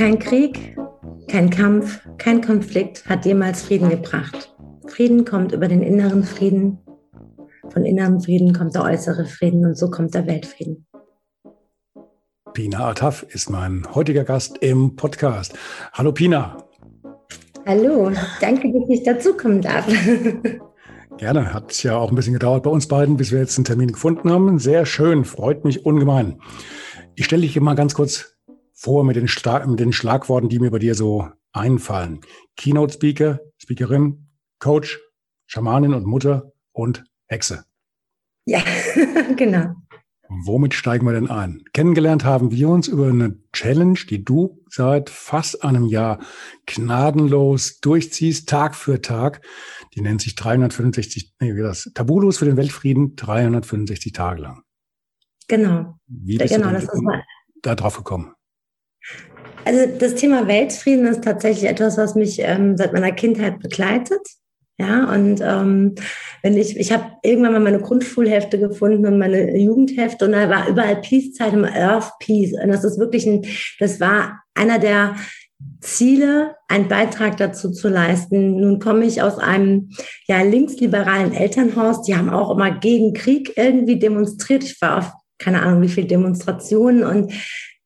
Kein Krieg, kein Kampf, kein Konflikt hat jemals Frieden gebracht. Frieden kommt über den inneren Frieden. Von inneren Frieden kommt der äußere Frieden und so kommt der Weltfrieden. Pina Ataf ist mein heutiger Gast im Podcast. Hallo Pina. Hallo, danke, dass ich dazukommen darf. Gerne, hat es ja auch ein bisschen gedauert bei uns beiden, bis wir jetzt einen Termin gefunden haben. Sehr schön, freut mich ungemein. Ich stelle dich mal ganz kurz vor mit den, mit den Schlagworten, die mir bei dir so einfallen. Keynote Speaker, Speakerin, Coach, Schamanin und Mutter und Hexe. Ja, genau. Womit steigen wir denn ein? Kennengelernt haben wir uns über eine Challenge, die du seit fast einem Jahr gnadenlos durchziehst, Tag für Tag. Die nennt sich 365, nee, wie das? Tabulos für den Weltfrieden, 365 Tage lang. Genau. Wie bist genau, du da drauf gekommen? Also das Thema Weltfrieden ist tatsächlich etwas, was mich ähm, seit meiner Kindheit begleitet. Ja, und ähm, wenn ich, ich habe irgendwann mal meine Grundschulhefte gefunden und meine Jugendhefte und da war überall Peace-Zeit im Earth Peace. Und das ist wirklich ein, das war einer der Ziele, einen Beitrag dazu zu leisten. Nun komme ich aus einem ja linksliberalen Elternhaus. Die haben auch immer gegen Krieg irgendwie demonstriert. Ich war auf keine Ahnung wie viele Demonstrationen und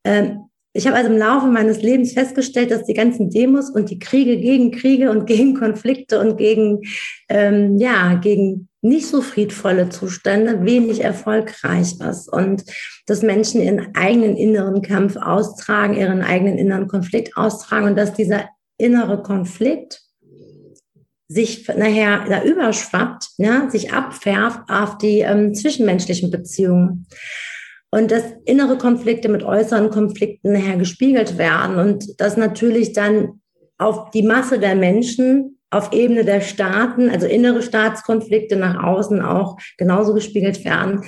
ähm, ich habe also im Laufe meines Lebens festgestellt, dass die ganzen Demos und die Kriege gegen Kriege und gegen Konflikte und gegen, ähm, ja, gegen nicht so friedvolle Zustände wenig erfolgreich ist und dass Menschen ihren eigenen inneren Kampf austragen, ihren eigenen inneren Konflikt austragen und dass dieser innere Konflikt sich nachher da überschwappt, ja, sich abfärbt auf die ähm, zwischenmenschlichen Beziehungen und dass innere Konflikte mit äußeren Konflikten nachher gespiegelt werden und dass natürlich dann auf die Masse der Menschen auf Ebene der Staaten, also innere Staatskonflikte nach außen auch genauso gespiegelt werden.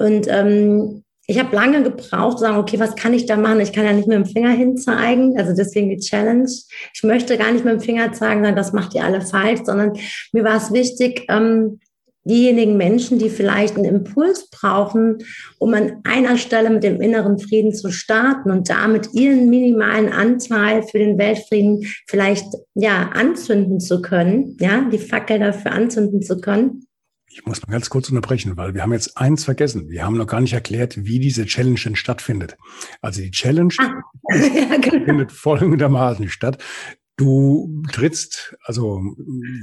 Und ähm, ich habe lange gebraucht, zu sagen, okay, was kann ich da machen? Ich kann ja nicht mit dem Finger hinzeigen, also deswegen die Challenge. Ich möchte gar nicht mit dem Finger zeigen, sondern das macht ihr alle falsch, sondern mir war es wichtig, ähm, diejenigen Menschen, die vielleicht einen Impuls brauchen, um an einer Stelle mit dem inneren Frieden zu starten und damit ihren minimalen Anteil für den Weltfrieden vielleicht ja anzünden zu können, ja, die Fackel dafür anzünden zu können. Ich muss mal ganz kurz unterbrechen, weil wir haben jetzt eins vergessen. Wir haben noch gar nicht erklärt, wie diese Challenge denn stattfindet. Also die Challenge ah, ja, genau. findet folgendermaßen statt. Du trittst, also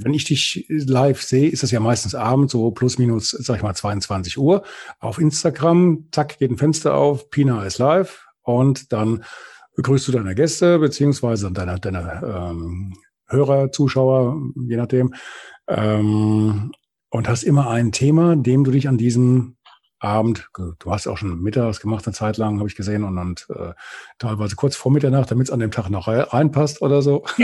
wenn ich dich live sehe, ist das ja meistens abends, so plus minus, sag ich mal, 22 Uhr. Auf Instagram, zack, geht ein Fenster auf, Pina ist live und dann begrüßt du deine Gäste, beziehungsweise deine, deine ähm, Hörer, Zuschauer, je nachdem, ähm, und hast immer ein Thema, dem du dich an diesem Abend, du hast auch schon mittags gemacht, eine Zeit lang, habe ich gesehen, und, und äh, teilweise kurz vor Mitternacht, damit es an dem Tag noch reinpasst oder so.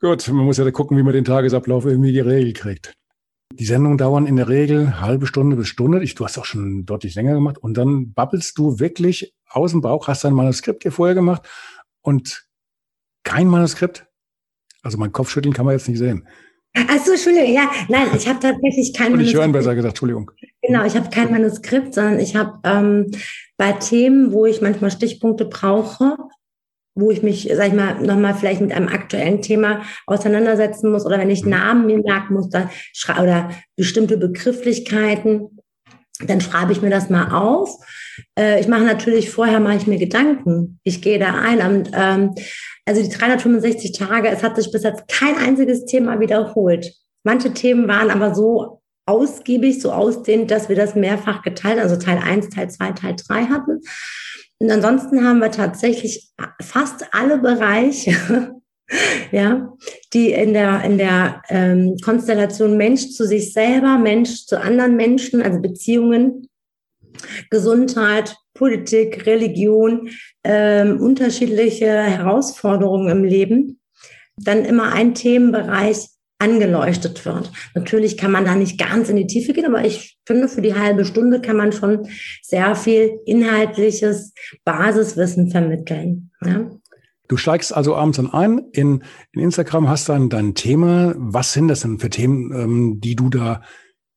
Gut, man muss ja gucken, wie man den Tagesablauf irgendwie geregelt kriegt. Die Sendungen dauern in der Regel halbe Stunde bis Stunde. Ich, du hast auch schon deutlich länger gemacht. Und dann babbelst du wirklich aus dem Bauch, hast dein Manuskript dir vorher gemacht und kein Manuskript. Also mein Kopfschütteln kann man jetzt nicht sehen. Ach so, Entschuldigung, ja, nein, ich habe tatsächlich kein Und ich hören besser gesagt, Entschuldigung. Genau, ich habe kein Manuskript, sondern ich habe ähm, bei Themen, wo ich manchmal Stichpunkte brauche, wo ich mich, sag ich mal, nochmal vielleicht mit einem aktuellen Thema auseinandersetzen muss oder wenn ich mhm. Namen mir merken muss dann, oder bestimmte Begrifflichkeiten, dann schreibe ich mir das mal auf. Äh, ich mache natürlich vorher, mache ich mir Gedanken. Ich gehe da ein. Und, ähm, also die 365 Tage, es hat sich bis jetzt kein einziges Thema wiederholt. Manche Themen waren aber so ausgiebig, so ausdehnt, dass wir das mehrfach geteilt, also Teil 1, Teil 2, Teil 3 hatten. Und ansonsten haben wir tatsächlich fast alle Bereiche, ja, die in der, in der ähm, Konstellation Mensch zu sich selber, Mensch zu anderen Menschen, also Beziehungen, Gesundheit, Politik, Religion, ähm, unterschiedliche Herausforderungen im Leben, dann immer ein Themenbereich angeleuchtet wird. Natürlich kann man da nicht ganz in die Tiefe gehen, aber ich finde, für die halbe Stunde kann man schon sehr viel inhaltliches Basiswissen vermitteln. Ja? Du steigst also abends dann ein in, in Instagram, hast dann dein Thema. Was sind das denn für Themen, ähm, die du da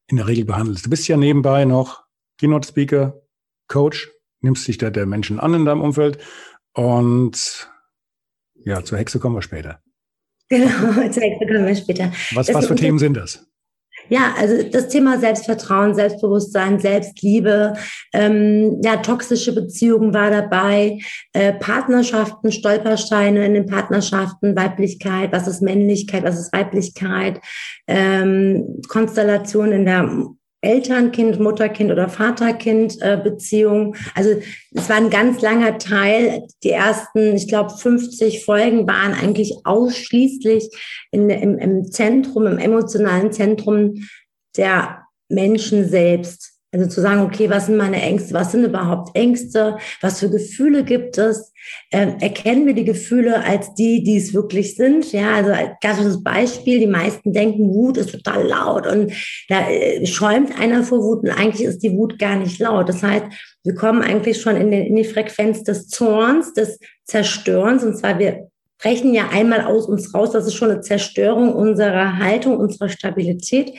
in der Regel behandelst? Du bist ja nebenbei noch Keynote Speaker, Coach, nimmst dich da der Menschen an in deinem Umfeld und ja, zur Hexe kommen wir später. Genau, zur Hexe kommen wir später. Was, was für Themen sind das? Ja, also das Thema Selbstvertrauen, Selbstbewusstsein, Selbstliebe, ähm, ja, toxische Beziehungen war dabei, äh, Partnerschaften, Stolpersteine in den Partnerschaften, Weiblichkeit, was ist Männlichkeit, was ist Weiblichkeit, ähm, Konstellation in der Elternkind, Mutterkind oder Vaterkind-Beziehung. Äh, also es war ein ganz langer Teil. Die ersten, ich glaube, 50 Folgen waren eigentlich ausschließlich in, im, im Zentrum, im emotionalen Zentrum der Menschen selbst. Also zu sagen, okay, was sind meine Ängste? Was sind überhaupt Ängste? Was für Gefühle gibt es? Ähm, erkennen wir die Gefühle als die, die es wirklich sind? Ja, also als klassisches Beispiel. Die meisten denken, Wut ist total laut und da äh, schäumt einer vor Wut und eigentlich ist die Wut gar nicht laut. Das heißt, wir kommen eigentlich schon in, den, in die Frequenz des Zorns, des Zerstörens und zwar wir brechen ja einmal aus uns raus. Das ist schon eine Zerstörung unserer Haltung, unserer Stabilität.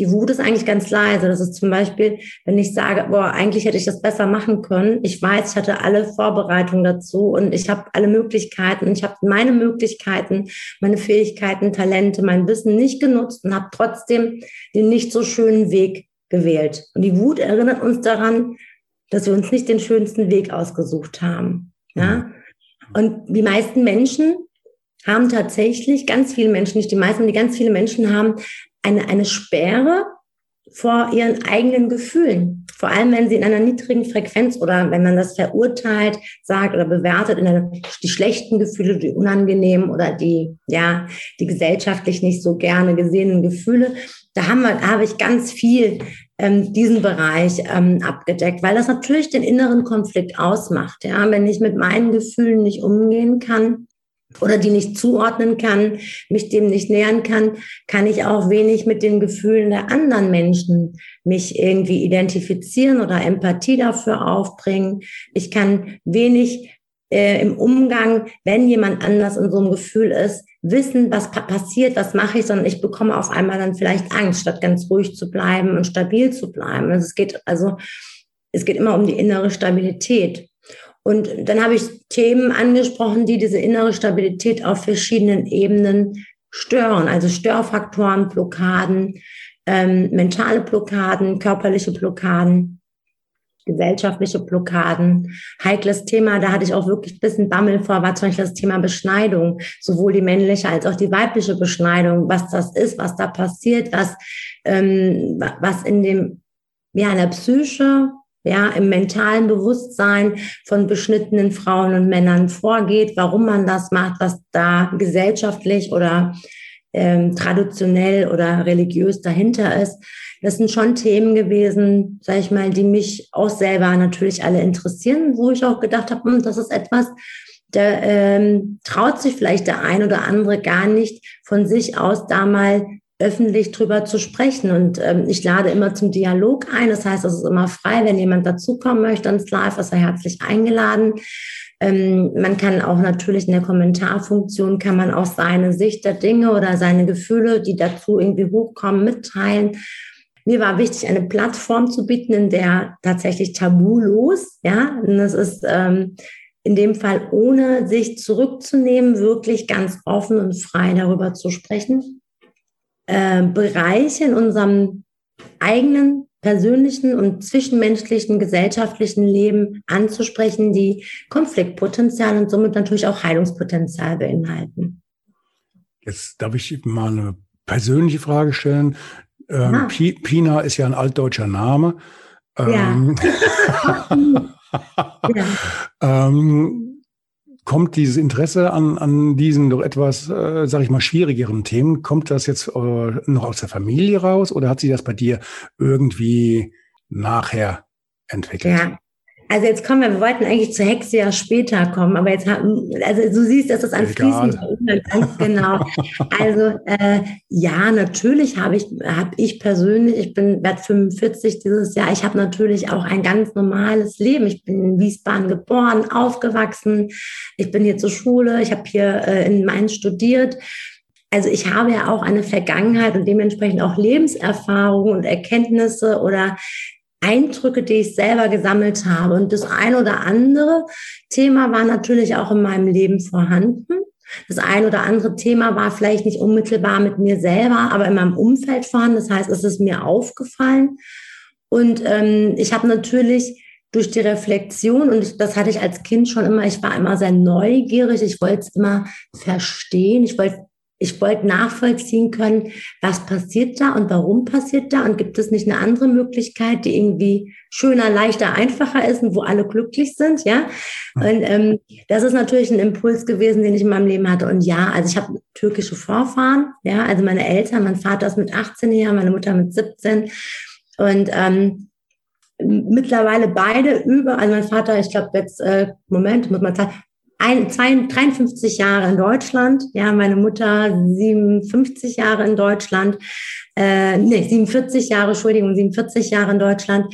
Die Wut ist eigentlich ganz leise. Das ist zum Beispiel, wenn ich sage, boah, eigentlich hätte ich das besser machen können. Ich weiß, ich hatte alle Vorbereitungen dazu und ich habe alle Möglichkeiten. Ich habe meine Möglichkeiten, meine Fähigkeiten, Talente, mein Wissen nicht genutzt und habe trotzdem den nicht so schönen Weg gewählt. Und die Wut erinnert uns daran, dass wir uns nicht den schönsten Weg ausgesucht haben. Ja? Und die meisten Menschen haben tatsächlich, ganz viele Menschen, nicht die meisten, die ganz viele Menschen haben eine, eine Sperre vor ihren eigenen Gefühlen. Vor allem, wenn sie in einer niedrigen Frequenz oder wenn man das verurteilt, sagt oder bewertet, in einer, die schlechten Gefühle, die unangenehmen oder die, ja, die gesellschaftlich nicht so gerne gesehenen Gefühle. Da haben wir, habe ich ganz viel ähm, diesen Bereich ähm, abgedeckt, weil das natürlich den inneren Konflikt ausmacht. Ja, wenn ich mit meinen Gefühlen nicht umgehen kann, oder die nicht zuordnen kann, mich dem nicht nähern kann, kann ich auch wenig mit den Gefühlen der anderen Menschen mich irgendwie identifizieren oder Empathie dafür aufbringen. Ich kann wenig äh, im Umgang, wenn jemand anders in so einem Gefühl ist, wissen, was pa passiert, was mache ich, sondern ich bekomme auf einmal dann vielleicht Angst, statt ganz ruhig zu bleiben und stabil zu bleiben. Also es geht also, es geht immer um die innere Stabilität. Und dann habe ich Themen angesprochen, die diese innere Stabilität auf verschiedenen Ebenen stören. Also Störfaktoren, Blockaden, ähm, mentale Blockaden, körperliche Blockaden, gesellschaftliche Blockaden. Heikles Thema, da hatte ich auch wirklich ein bisschen Bammel vor, war zum Beispiel das Thema Beschneidung. Sowohl die männliche als auch die weibliche Beschneidung, was das ist, was da passiert, was, ähm, was in dem, ja, in der Psyche ja, im mentalen Bewusstsein von beschnittenen Frauen und Männern vorgeht, warum man das macht, was da gesellschaftlich oder ähm, traditionell oder religiös dahinter ist. Das sind schon Themen gewesen, sage ich mal, die mich auch selber natürlich alle interessieren, wo ich auch gedacht habe, hm, das ist etwas, da ähm, traut sich vielleicht der ein oder andere gar nicht von sich aus da mal öffentlich drüber zu sprechen. Und ähm, ich lade immer zum Dialog ein. Das heißt, es ist immer frei, wenn jemand dazukommen möchte ins Live, ist er herzlich eingeladen. Ähm, man kann auch natürlich in der Kommentarfunktion kann man auch seine Sicht der Dinge oder seine Gefühle, die dazu irgendwie hochkommen, mitteilen. Mir war wichtig, eine Plattform zu bieten, in der tatsächlich tabulos, ja, und das ist ähm, in dem Fall ohne sich zurückzunehmen, wirklich ganz offen und frei darüber zu sprechen äh, Bereiche in unserem eigenen persönlichen und zwischenmenschlichen, gesellschaftlichen Leben anzusprechen, die Konfliktpotenzial und somit natürlich auch Heilungspotenzial beinhalten. Jetzt darf ich mal eine persönliche Frage stellen. Ähm, ja. Pina ist ja ein altdeutscher Name. Ähm, ja. ja. ähm, kommt dieses Interesse an, an diesen doch etwas, äh, sag ich mal, schwierigeren Themen, kommt das jetzt äh, noch aus der Familie raus oder hat sich das bei dir irgendwie nachher entwickelt? Ja, also jetzt kommen wir, wir wollten eigentlich zur Hexe ja später kommen, aber jetzt haben, also du siehst, dass das ein fließender Übergang, genau. Also äh, ja, natürlich habe ich, habe ich persönlich, ich bin werde 45 dieses Jahr, ich habe natürlich auch ein ganz normales Leben. Ich bin in Wiesbaden geboren, aufgewachsen, ich bin hier zur Schule, ich habe hier äh, in Mainz studiert. Also ich habe ja auch eine Vergangenheit und dementsprechend auch Lebenserfahrungen und Erkenntnisse oder Eindrücke, die ich selber gesammelt habe. Und das ein oder andere Thema war natürlich auch in meinem Leben vorhanden. Das ein oder andere Thema war vielleicht nicht unmittelbar mit mir selber, aber in meinem Umfeld vorhanden. Das heißt, es ist mir aufgefallen. Und ähm, ich habe natürlich durch die Reflexion, und das hatte ich als Kind schon immer, ich war immer sehr neugierig, ich wollte es immer verstehen, ich wollte ich wollte nachvollziehen können, was passiert da und warum passiert da und gibt es nicht eine andere Möglichkeit, die irgendwie schöner, leichter, einfacher ist und wo alle glücklich sind, ja. Und ähm, das ist natürlich ein Impuls gewesen, den ich in meinem Leben hatte. Und ja, also ich habe türkische Vorfahren, ja, also meine Eltern, mein Vater ist mit 18 her, meine Mutter mit 17 und ähm, mittlerweile beide über, also mein Vater, ich glaube jetzt, äh, Moment, muss man sagen, ein, zwei, 53 Jahre in Deutschland, ja, meine Mutter 57 Jahre in Deutschland, äh, nee, 47 Jahre, Entschuldigung, 47 Jahre in Deutschland.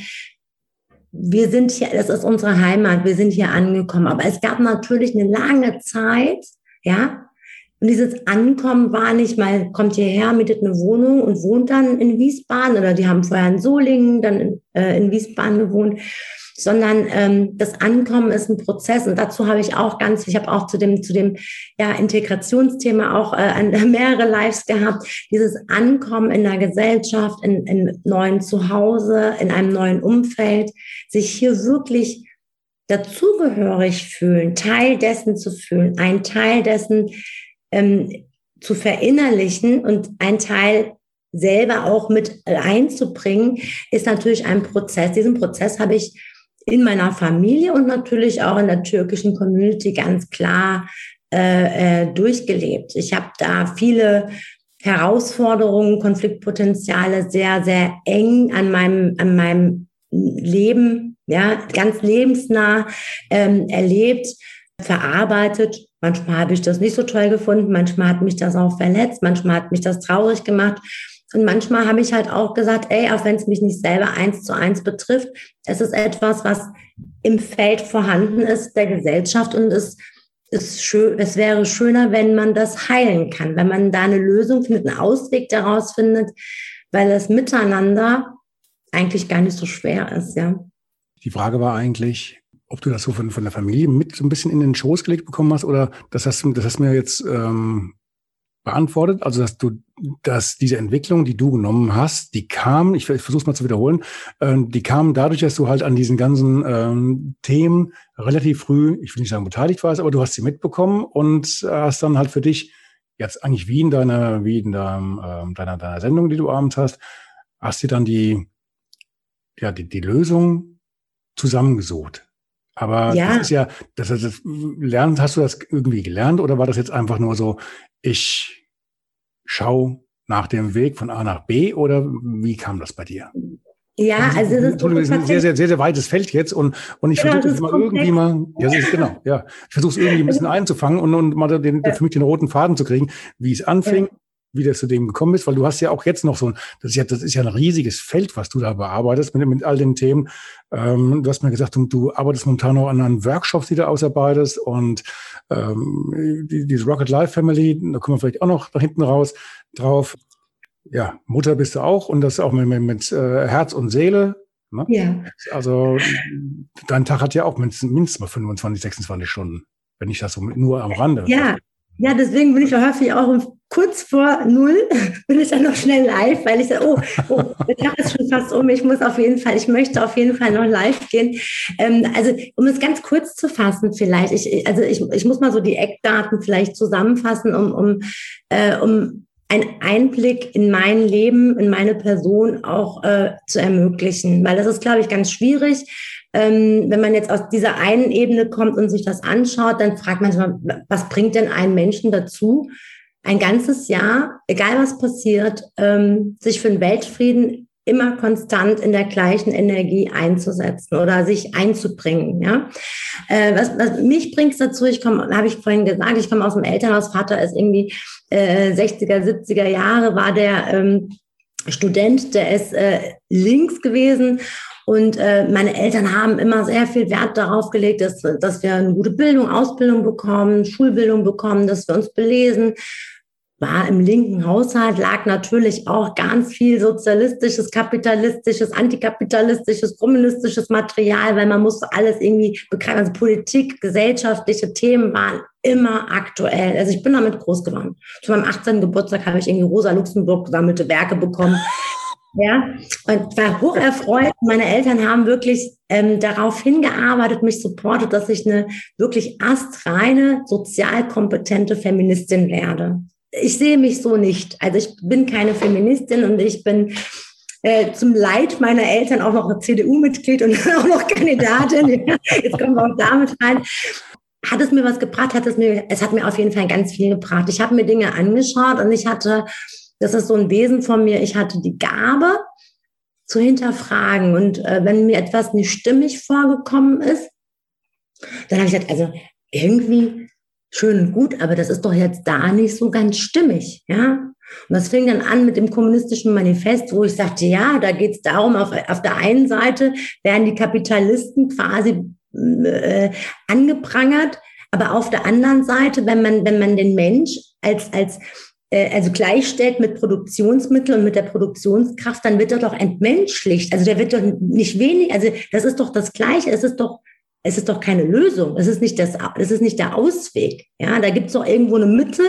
Wir sind hier, das ist unsere Heimat, wir sind hier angekommen. Aber es gab natürlich eine lange Zeit, ja, und dieses Ankommen war nicht mal, kommt hierher, mietet eine Wohnung und wohnt dann in Wiesbaden. Oder die haben vorher in Solingen, dann in, äh, in Wiesbaden gewohnt sondern ähm, das Ankommen ist ein Prozess und dazu habe ich auch ganz, ich habe auch zu dem zu dem ja Integrationsthema auch äh, mehrere Lives gehabt. Dieses Ankommen in der Gesellschaft, in, in neuen Zuhause, in einem neuen Umfeld, sich hier wirklich dazugehörig fühlen, Teil dessen zu fühlen, ein Teil dessen ähm, zu verinnerlichen und ein Teil selber auch mit einzubringen, ist natürlich ein Prozess. Diesen Prozess habe ich in meiner Familie und natürlich auch in der türkischen Community ganz klar äh, äh, durchgelebt. Ich habe da viele Herausforderungen, Konfliktpotenziale sehr, sehr eng an meinem, an meinem Leben, ja, ganz lebensnah ähm, erlebt, verarbeitet. Manchmal habe ich das nicht so toll gefunden, manchmal hat mich das auch verletzt, manchmal hat mich das traurig gemacht. Und manchmal habe ich halt auch gesagt, ey, auch wenn es mich nicht selber eins zu eins betrifft, es ist etwas, was im Feld vorhanden ist der Gesellschaft und es ist schön, es wäre schöner, wenn man das heilen kann, wenn man da eine Lösung findet, einen Ausweg daraus findet, weil das Miteinander eigentlich gar nicht so schwer ist, ja. Die Frage war eigentlich, ob du das so von, von der Familie mit so ein bisschen in den Schoß gelegt bekommen hast oder das hast, das hast mir jetzt ähm, beantwortet. Also, dass du, dass diese Entwicklung, die du genommen hast, die kam, ich, ich versuche es mal zu wiederholen, äh, die kam dadurch, dass du halt an diesen ganzen ähm, Themen relativ früh, ich will nicht sagen beteiligt warst, aber du hast sie mitbekommen und hast dann halt für dich jetzt eigentlich wie in deiner, wie in deinem, äh, deiner, deiner Sendung, die du abends hast, hast dir dann die, ja, die, die Lösung zusammengesucht. Aber ja. das ist ja, das, das lernen, hast du das irgendwie gelernt oder war das jetzt einfach nur so, ich schaue nach dem Weg von A nach B oder wie kam das bei dir? Ja, also, also das ist, ist ein sehr, sehr, sehr, sehr weites Feld jetzt und, und ich genau, versuche es mal irgendwie mal, ja, ist, genau, ja, ich versuche es irgendwie ein bisschen einzufangen und, und mal den, ja. für mich den roten Faden zu kriegen, wie es anfing, ja. Wie das zu dem gekommen ist, weil du hast ja auch jetzt noch so ein, das ist ja, das ist ja ein riesiges Feld, was du da bearbeitest mit, mit all den Themen. Ähm, du hast mir gesagt, du, du arbeitest momentan noch an einem Workshops, die du ausarbeitest und ähm, die, diese Rocket Life Family, da kommen wir vielleicht auch noch da hinten raus drauf. Ja, Mutter bist du auch und das auch mit, mit, mit äh, Herz und Seele. Ne? Ja. Also dein Tag hat ja auch mindestens, mindestens mal 25, 26 Stunden, wenn ich das so mit, nur am Rande. Ja, ja, deswegen bin ich häufig auch um, kurz vor null, bin ich dann noch schnell live, weil ich sage, oh, oh, der Tag ist schon fast um, ich muss auf jeden Fall, ich möchte auf jeden Fall noch live gehen. Ähm, also, um es ganz kurz zu fassen vielleicht, ich, also ich, ich muss mal so die Eckdaten vielleicht zusammenfassen, um, um, äh, um einen Einblick in mein Leben, in meine Person auch äh, zu ermöglichen, weil das ist, glaube ich, ganz schwierig ähm, wenn man jetzt aus dieser einen Ebene kommt und sich das anschaut, dann fragt man sich mal, was bringt denn einen Menschen dazu, ein ganzes Jahr, egal was passiert, ähm, sich für den Weltfrieden immer konstant in der gleichen Energie einzusetzen oder sich einzubringen. Ja, äh, was, was mich bringt dazu? Ich komme, habe ich vorhin gesagt, ich komme aus dem Elternhaus. Vater ist irgendwie äh, 60er, 70er Jahre war der ähm, Student, der ist äh, links gewesen und äh, meine Eltern haben immer sehr viel Wert darauf gelegt, dass, dass wir eine gute Bildung, Ausbildung bekommen, Schulbildung bekommen, dass wir uns belesen war im linken Haushalt, lag natürlich auch ganz viel sozialistisches, kapitalistisches, antikapitalistisches, kommunistisches Material, weil man musste alles irgendwie begreifen. Also Politik, gesellschaftliche Themen waren immer aktuell. Also ich bin damit groß geworden. Zu meinem 18. Geburtstag habe ich irgendwie Rosa Luxemburg gesammelte Werke bekommen. Ja, und war hoch erfreut. Meine Eltern haben wirklich ähm, darauf hingearbeitet, mich supportet, dass ich eine wirklich astreine, sozial kompetente Feministin werde ich sehe mich so nicht. Also ich bin keine Feministin und ich bin äh, zum Leid meiner Eltern auch noch CDU-Mitglied und auch noch Kandidatin. Jetzt kommen wir auch damit rein. Hat es mir was gebracht? Hat es mir, es hat mir auf jeden Fall ganz viel gebracht. Ich habe mir Dinge angeschaut und ich hatte, das ist so ein Wesen von mir, ich hatte die Gabe zu hinterfragen. Und äh, wenn mir etwas nicht stimmig vorgekommen ist, dann habe ich gesagt, also irgendwie schön und gut, aber das ist doch jetzt da nicht so ganz stimmig, ja. Und das fing dann an mit dem kommunistischen Manifest, wo ich sagte, ja, da geht es darum, auf, auf der einen Seite werden die Kapitalisten quasi äh, angeprangert, aber auf der anderen Seite, wenn man, wenn man den Mensch als, als also gleichstellt mit Produktionsmitteln und mit der Produktionskraft, dann wird er doch entmenschlicht. Also der wird doch nicht wenig, also das ist doch das Gleiche, es ist doch es ist doch keine Lösung. Es ist nicht das, es ist nicht der Ausweg. Ja, da gibt es doch irgendwo eine Mitte,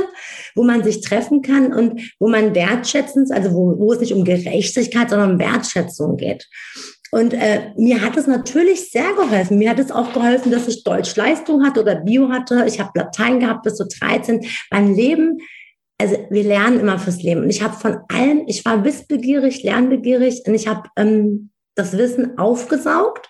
wo man sich treffen kann und wo man wertschätzend, also wo, wo es nicht um Gerechtigkeit, sondern um Wertschätzung geht. Und äh, mir hat es natürlich sehr geholfen. Mir hat es auch geholfen, dass ich Deutsch Leistung hatte oder Bio hatte. Ich habe Latein gehabt bis zu 13. Mein Leben, also wir lernen immer fürs Leben. Und ich habe von allem, ich war wissbegierig, lernbegierig und ich habe ähm, das Wissen aufgesaugt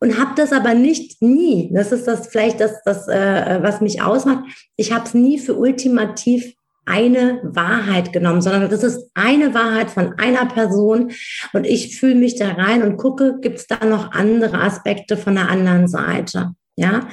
und habe das aber nicht nie. Das ist das vielleicht das, das äh, was mich ausmacht. Ich habe es nie für ultimativ eine Wahrheit genommen, sondern das ist eine Wahrheit von einer Person und ich fühle mich da rein und gucke, gibt es da noch andere Aspekte von der anderen Seite, ja.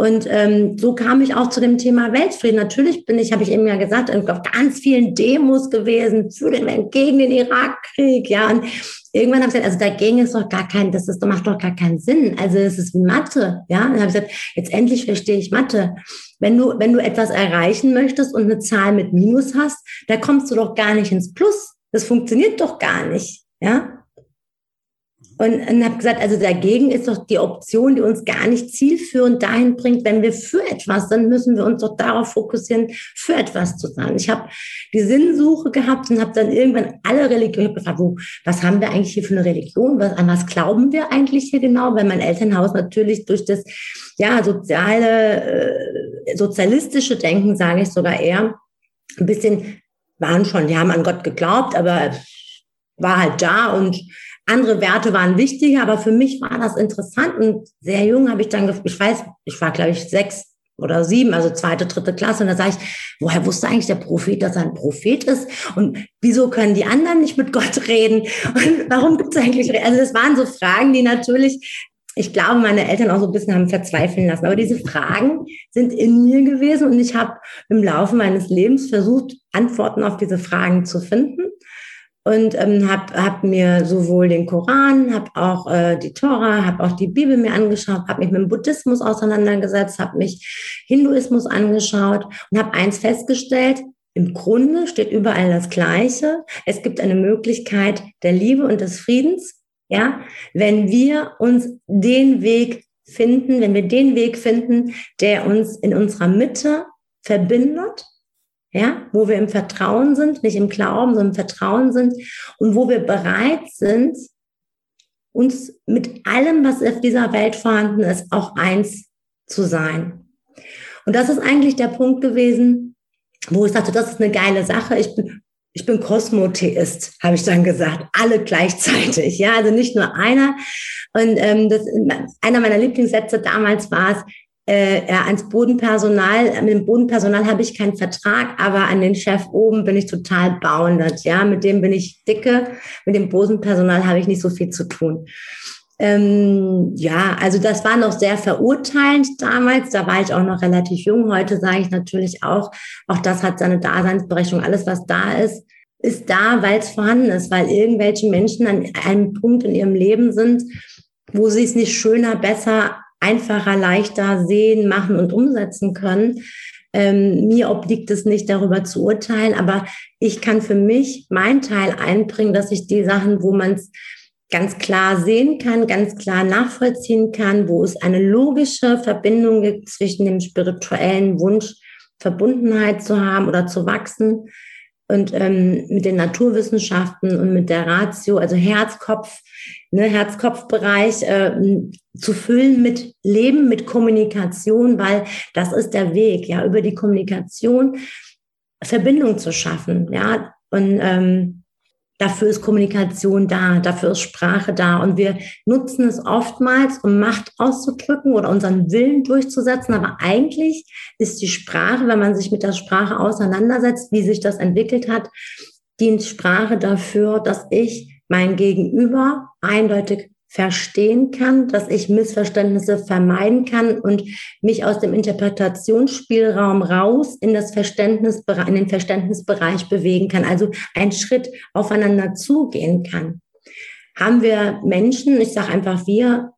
Und ähm, so kam ich auch zu dem Thema Weltfrieden. Natürlich bin ich, habe ich eben ja gesagt, auf ganz vielen Demos gewesen für den gegen den Irakkrieg, ja. Und irgendwann habe ich gesagt, also dagegen ist doch gar kein, das ist, macht doch gar keinen Sinn. Also es ist wie Mathe, ja. Und dann habe ich gesagt, jetzt endlich verstehe ich Mathe. Wenn du, wenn du etwas erreichen möchtest und eine Zahl mit Minus hast, da kommst du doch gar nicht ins Plus. Das funktioniert doch gar nicht, ja. Und, und habe gesagt, also dagegen ist doch die Option, die uns gar nicht zielführend dahin bringt, wenn wir für etwas sind, müssen wir uns doch darauf fokussieren, für etwas zu sein. Ich habe die Sinnsuche gehabt und habe dann irgendwann alle Religionen gefragt, wo, was haben wir eigentlich hier für eine Religion? Was, an was glauben wir eigentlich hier genau? Weil mein Elternhaus natürlich durch das ja soziale, äh, sozialistische Denken, sage ich sogar eher, ein bisschen waren schon, die haben an Gott geglaubt, aber war halt da und andere Werte waren wichtiger, aber für mich war das interessant und sehr jung habe ich dann, ich weiß, ich war glaube ich sechs oder sieben, also zweite, dritte Klasse. Und da sage ich, woher wusste eigentlich der Prophet, dass er ein Prophet ist? Und wieso können die anderen nicht mit Gott reden? Und warum gibt es eigentlich, also das waren so Fragen, die natürlich, ich glaube, meine Eltern auch so ein bisschen haben verzweifeln lassen. Aber diese Fragen sind in mir gewesen und ich habe im Laufe meines Lebens versucht, Antworten auf diese Fragen zu finden und ähm, habe hab mir sowohl den Koran, habe auch äh, die Tora, habe auch die Bibel mir angeschaut, habe mich mit dem Buddhismus auseinandergesetzt, habe mich Hinduismus angeschaut und habe eins festgestellt, im Grunde steht überall das Gleiche. Es gibt eine Möglichkeit der Liebe und des Friedens, ja, wenn wir uns den Weg finden, wenn wir den Weg finden, der uns in unserer Mitte verbindet ja, wo wir im Vertrauen sind, nicht im Glauben, sondern im Vertrauen sind und wo wir bereit sind, uns mit allem, was auf dieser Welt vorhanden ist, auch eins zu sein. Und das ist eigentlich der Punkt gewesen, wo ich sagte, das ist eine geile Sache. Ich bin, ich bin Kosmotheist, habe ich dann gesagt. Alle gleichzeitig. Ja, also nicht nur einer. Und ähm, das, einer meiner Lieblingssätze damals war es, äh, ja, ans Bodenpersonal, mit dem Bodenpersonal habe ich keinen Vertrag, aber an den Chef oben bin ich total bounded, ja, mit dem bin ich dicke, mit dem Bodenpersonal habe ich nicht so viel zu tun. Ähm, ja, also das war noch sehr verurteilend damals. Da war ich auch noch relativ jung. Heute sage ich natürlich auch, auch das hat seine Daseinsberechtigung. Alles, was da ist, ist da, weil es vorhanden ist, weil irgendwelche Menschen an einem Punkt in ihrem Leben sind, wo sie es nicht schöner, besser, einfacher, leichter sehen, machen und umsetzen können. Ähm, mir obliegt es nicht, darüber zu urteilen, aber ich kann für mich meinen Teil einbringen, dass ich die Sachen, wo man es ganz klar sehen kann, ganz klar nachvollziehen kann, wo es eine logische Verbindung gibt zwischen dem spirituellen Wunsch, Verbundenheit zu haben oder zu wachsen und ähm, mit den Naturwissenschaften und mit der Ratio, also Herzkopf, ne, Herz-Kopf-Bereich äh, zu füllen mit Leben, mit Kommunikation, weil das ist der Weg, ja, über die Kommunikation Verbindung zu schaffen, ja, und ähm, Dafür ist Kommunikation da, dafür ist Sprache da. Und wir nutzen es oftmals, um Macht auszudrücken oder unseren Willen durchzusetzen. Aber eigentlich ist die Sprache, wenn man sich mit der Sprache auseinandersetzt, wie sich das entwickelt hat, dient Sprache dafür, dass ich mein Gegenüber eindeutig verstehen kann, dass ich Missverständnisse vermeiden kann und mich aus dem Interpretationsspielraum raus in das Verständnisbereich, in den Verständnisbereich bewegen kann, also einen Schritt aufeinander zugehen kann. Haben wir Menschen, ich sage einfach wir,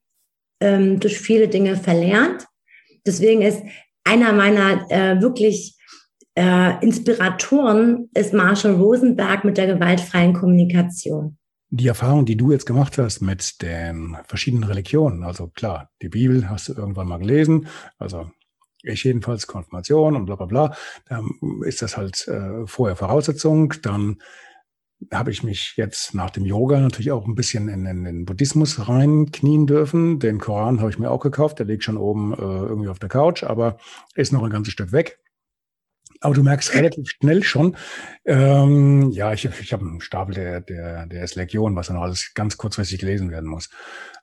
ähm, durch viele Dinge verlernt. Deswegen ist einer meiner äh, wirklich äh, Inspiratoren ist Marshall Rosenberg mit der gewaltfreien Kommunikation die Erfahrung, die du jetzt gemacht hast mit den verschiedenen Religionen, also klar, die Bibel hast du irgendwann mal gelesen, also ich jedenfalls Konfirmation und bla bla bla, dann ist das halt äh, vorher Voraussetzung. Dann habe ich mich jetzt nach dem Yoga natürlich auch ein bisschen in, in den Buddhismus reinknien dürfen. Den Koran habe ich mir auch gekauft, der liegt schon oben äh, irgendwie auf der Couch, aber ist noch ein ganzes Stück weg. Aber du merkst relativ schnell schon, ähm, ja, ich, ich habe einen Stapel, der, der, der ist Legion, was dann alles ganz kurzfristig gelesen werden muss.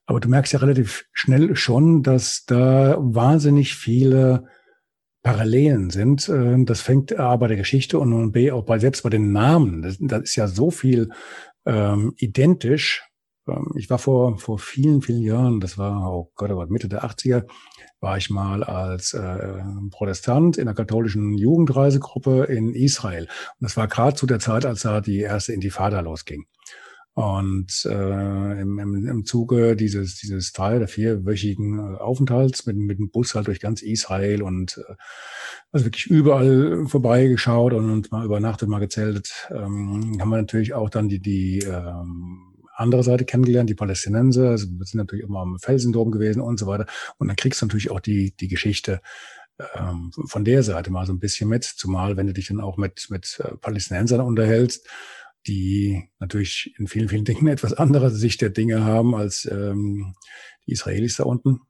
Aber du merkst ja relativ schnell schon, dass da wahnsinnig viele Parallelen sind. Ähm, das fängt A bei der Geschichte und B auch bei, selbst bei den Namen. Das, das ist ja so viel ähm, identisch. Ähm, ich war vor, vor vielen, vielen Jahren, das war, oh Gott, oh Gott, Mitte der 80er, war ich mal als äh, Protestant in der katholischen Jugendreisegruppe in Israel. Und das war gerade zu der Zeit, als da die erste Intifada losging. Und äh, im, im, im Zuge dieses, dieses drei- oder vierwöchigen äh, Aufenthalts mit, mit dem Bus halt durch ganz Israel und äh, also wirklich überall vorbeigeschaut und, und mal übernachtet, mal gezeltet, ähm, haben wir natürlich auch dann die, die ähm, andere Seite kennengelernt, die Palästinenser. Also wir sind natürlich immer am Felsendom gewesen und so weiter. Und dann kriegst du natürlich auch die, die Geschichte ähm, von der Seite mal so ein bisschen mit. Zumal, wenn du dich dann auch mit, mit äh, Palästinensern unterhältst, die natürlich in vielen, vielen Dingen etwas andere Sicht der Dinge haben als ähm, die Israelis da unten.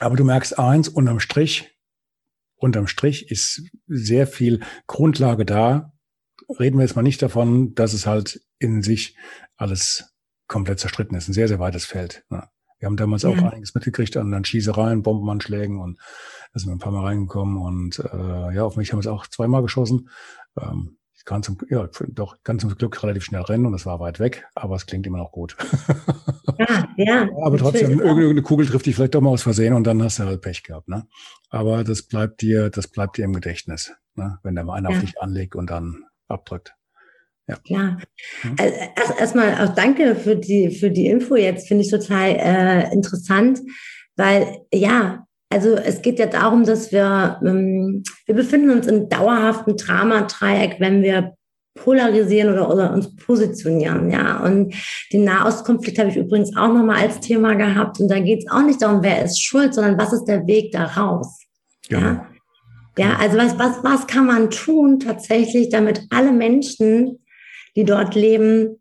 Aber du merkst eins, unterm Strich, unterm Strich ist sehr viel Grundlage da. Reden wir jetzt mal nicht davon, dass es halt in sich alles komplett zerstritten ist. Ein sehr, sehr weites Feld. Ne? Wir haben damals auch einiges mitgekriegt an, an Schießereien, Bombenanschlägen und da sind wir ein paar Mal reingekommen und äh, ja, auf mich haben es auch zweimal geschossen. Ähm, ich kann zum, ja, doch, kann zum Glück relativ schnell rennen und es war weit weg, aber es klingt immer noch gut. Ja, ja. aber trotzdem, irgendeine Kugel trifft dich vielleicht doch mal aus Versehen und dann hast du halt Pech gehabt, ne? Aber das bleibt dir, das bleibt dir im Gedächtnis, ne? Wenn der mal einer ja. auf dich anlegt und dann abdrückt. Ja. Klar. Mhm. Also erst, erstmal auch danke für die, für die Info jetzt, finde ich total äh, interessant, weil ja, also es geht ja darum, dass wir, ähm, wir befinden uns im dauerhaften Dramadreieck, wenn wir polarisieren oder, oder uns positionieren, ja. Und den Nahostkonflikt habe ich übrigens auch nochmal als Thema gehabt. Und da geht es auch nicht darum, wer ist schuld, sondern was ist der Weg da raus. Ja. ja. Ja, also was, was, was kann man tun tatsächlich, damit alle Menschen die dort leben,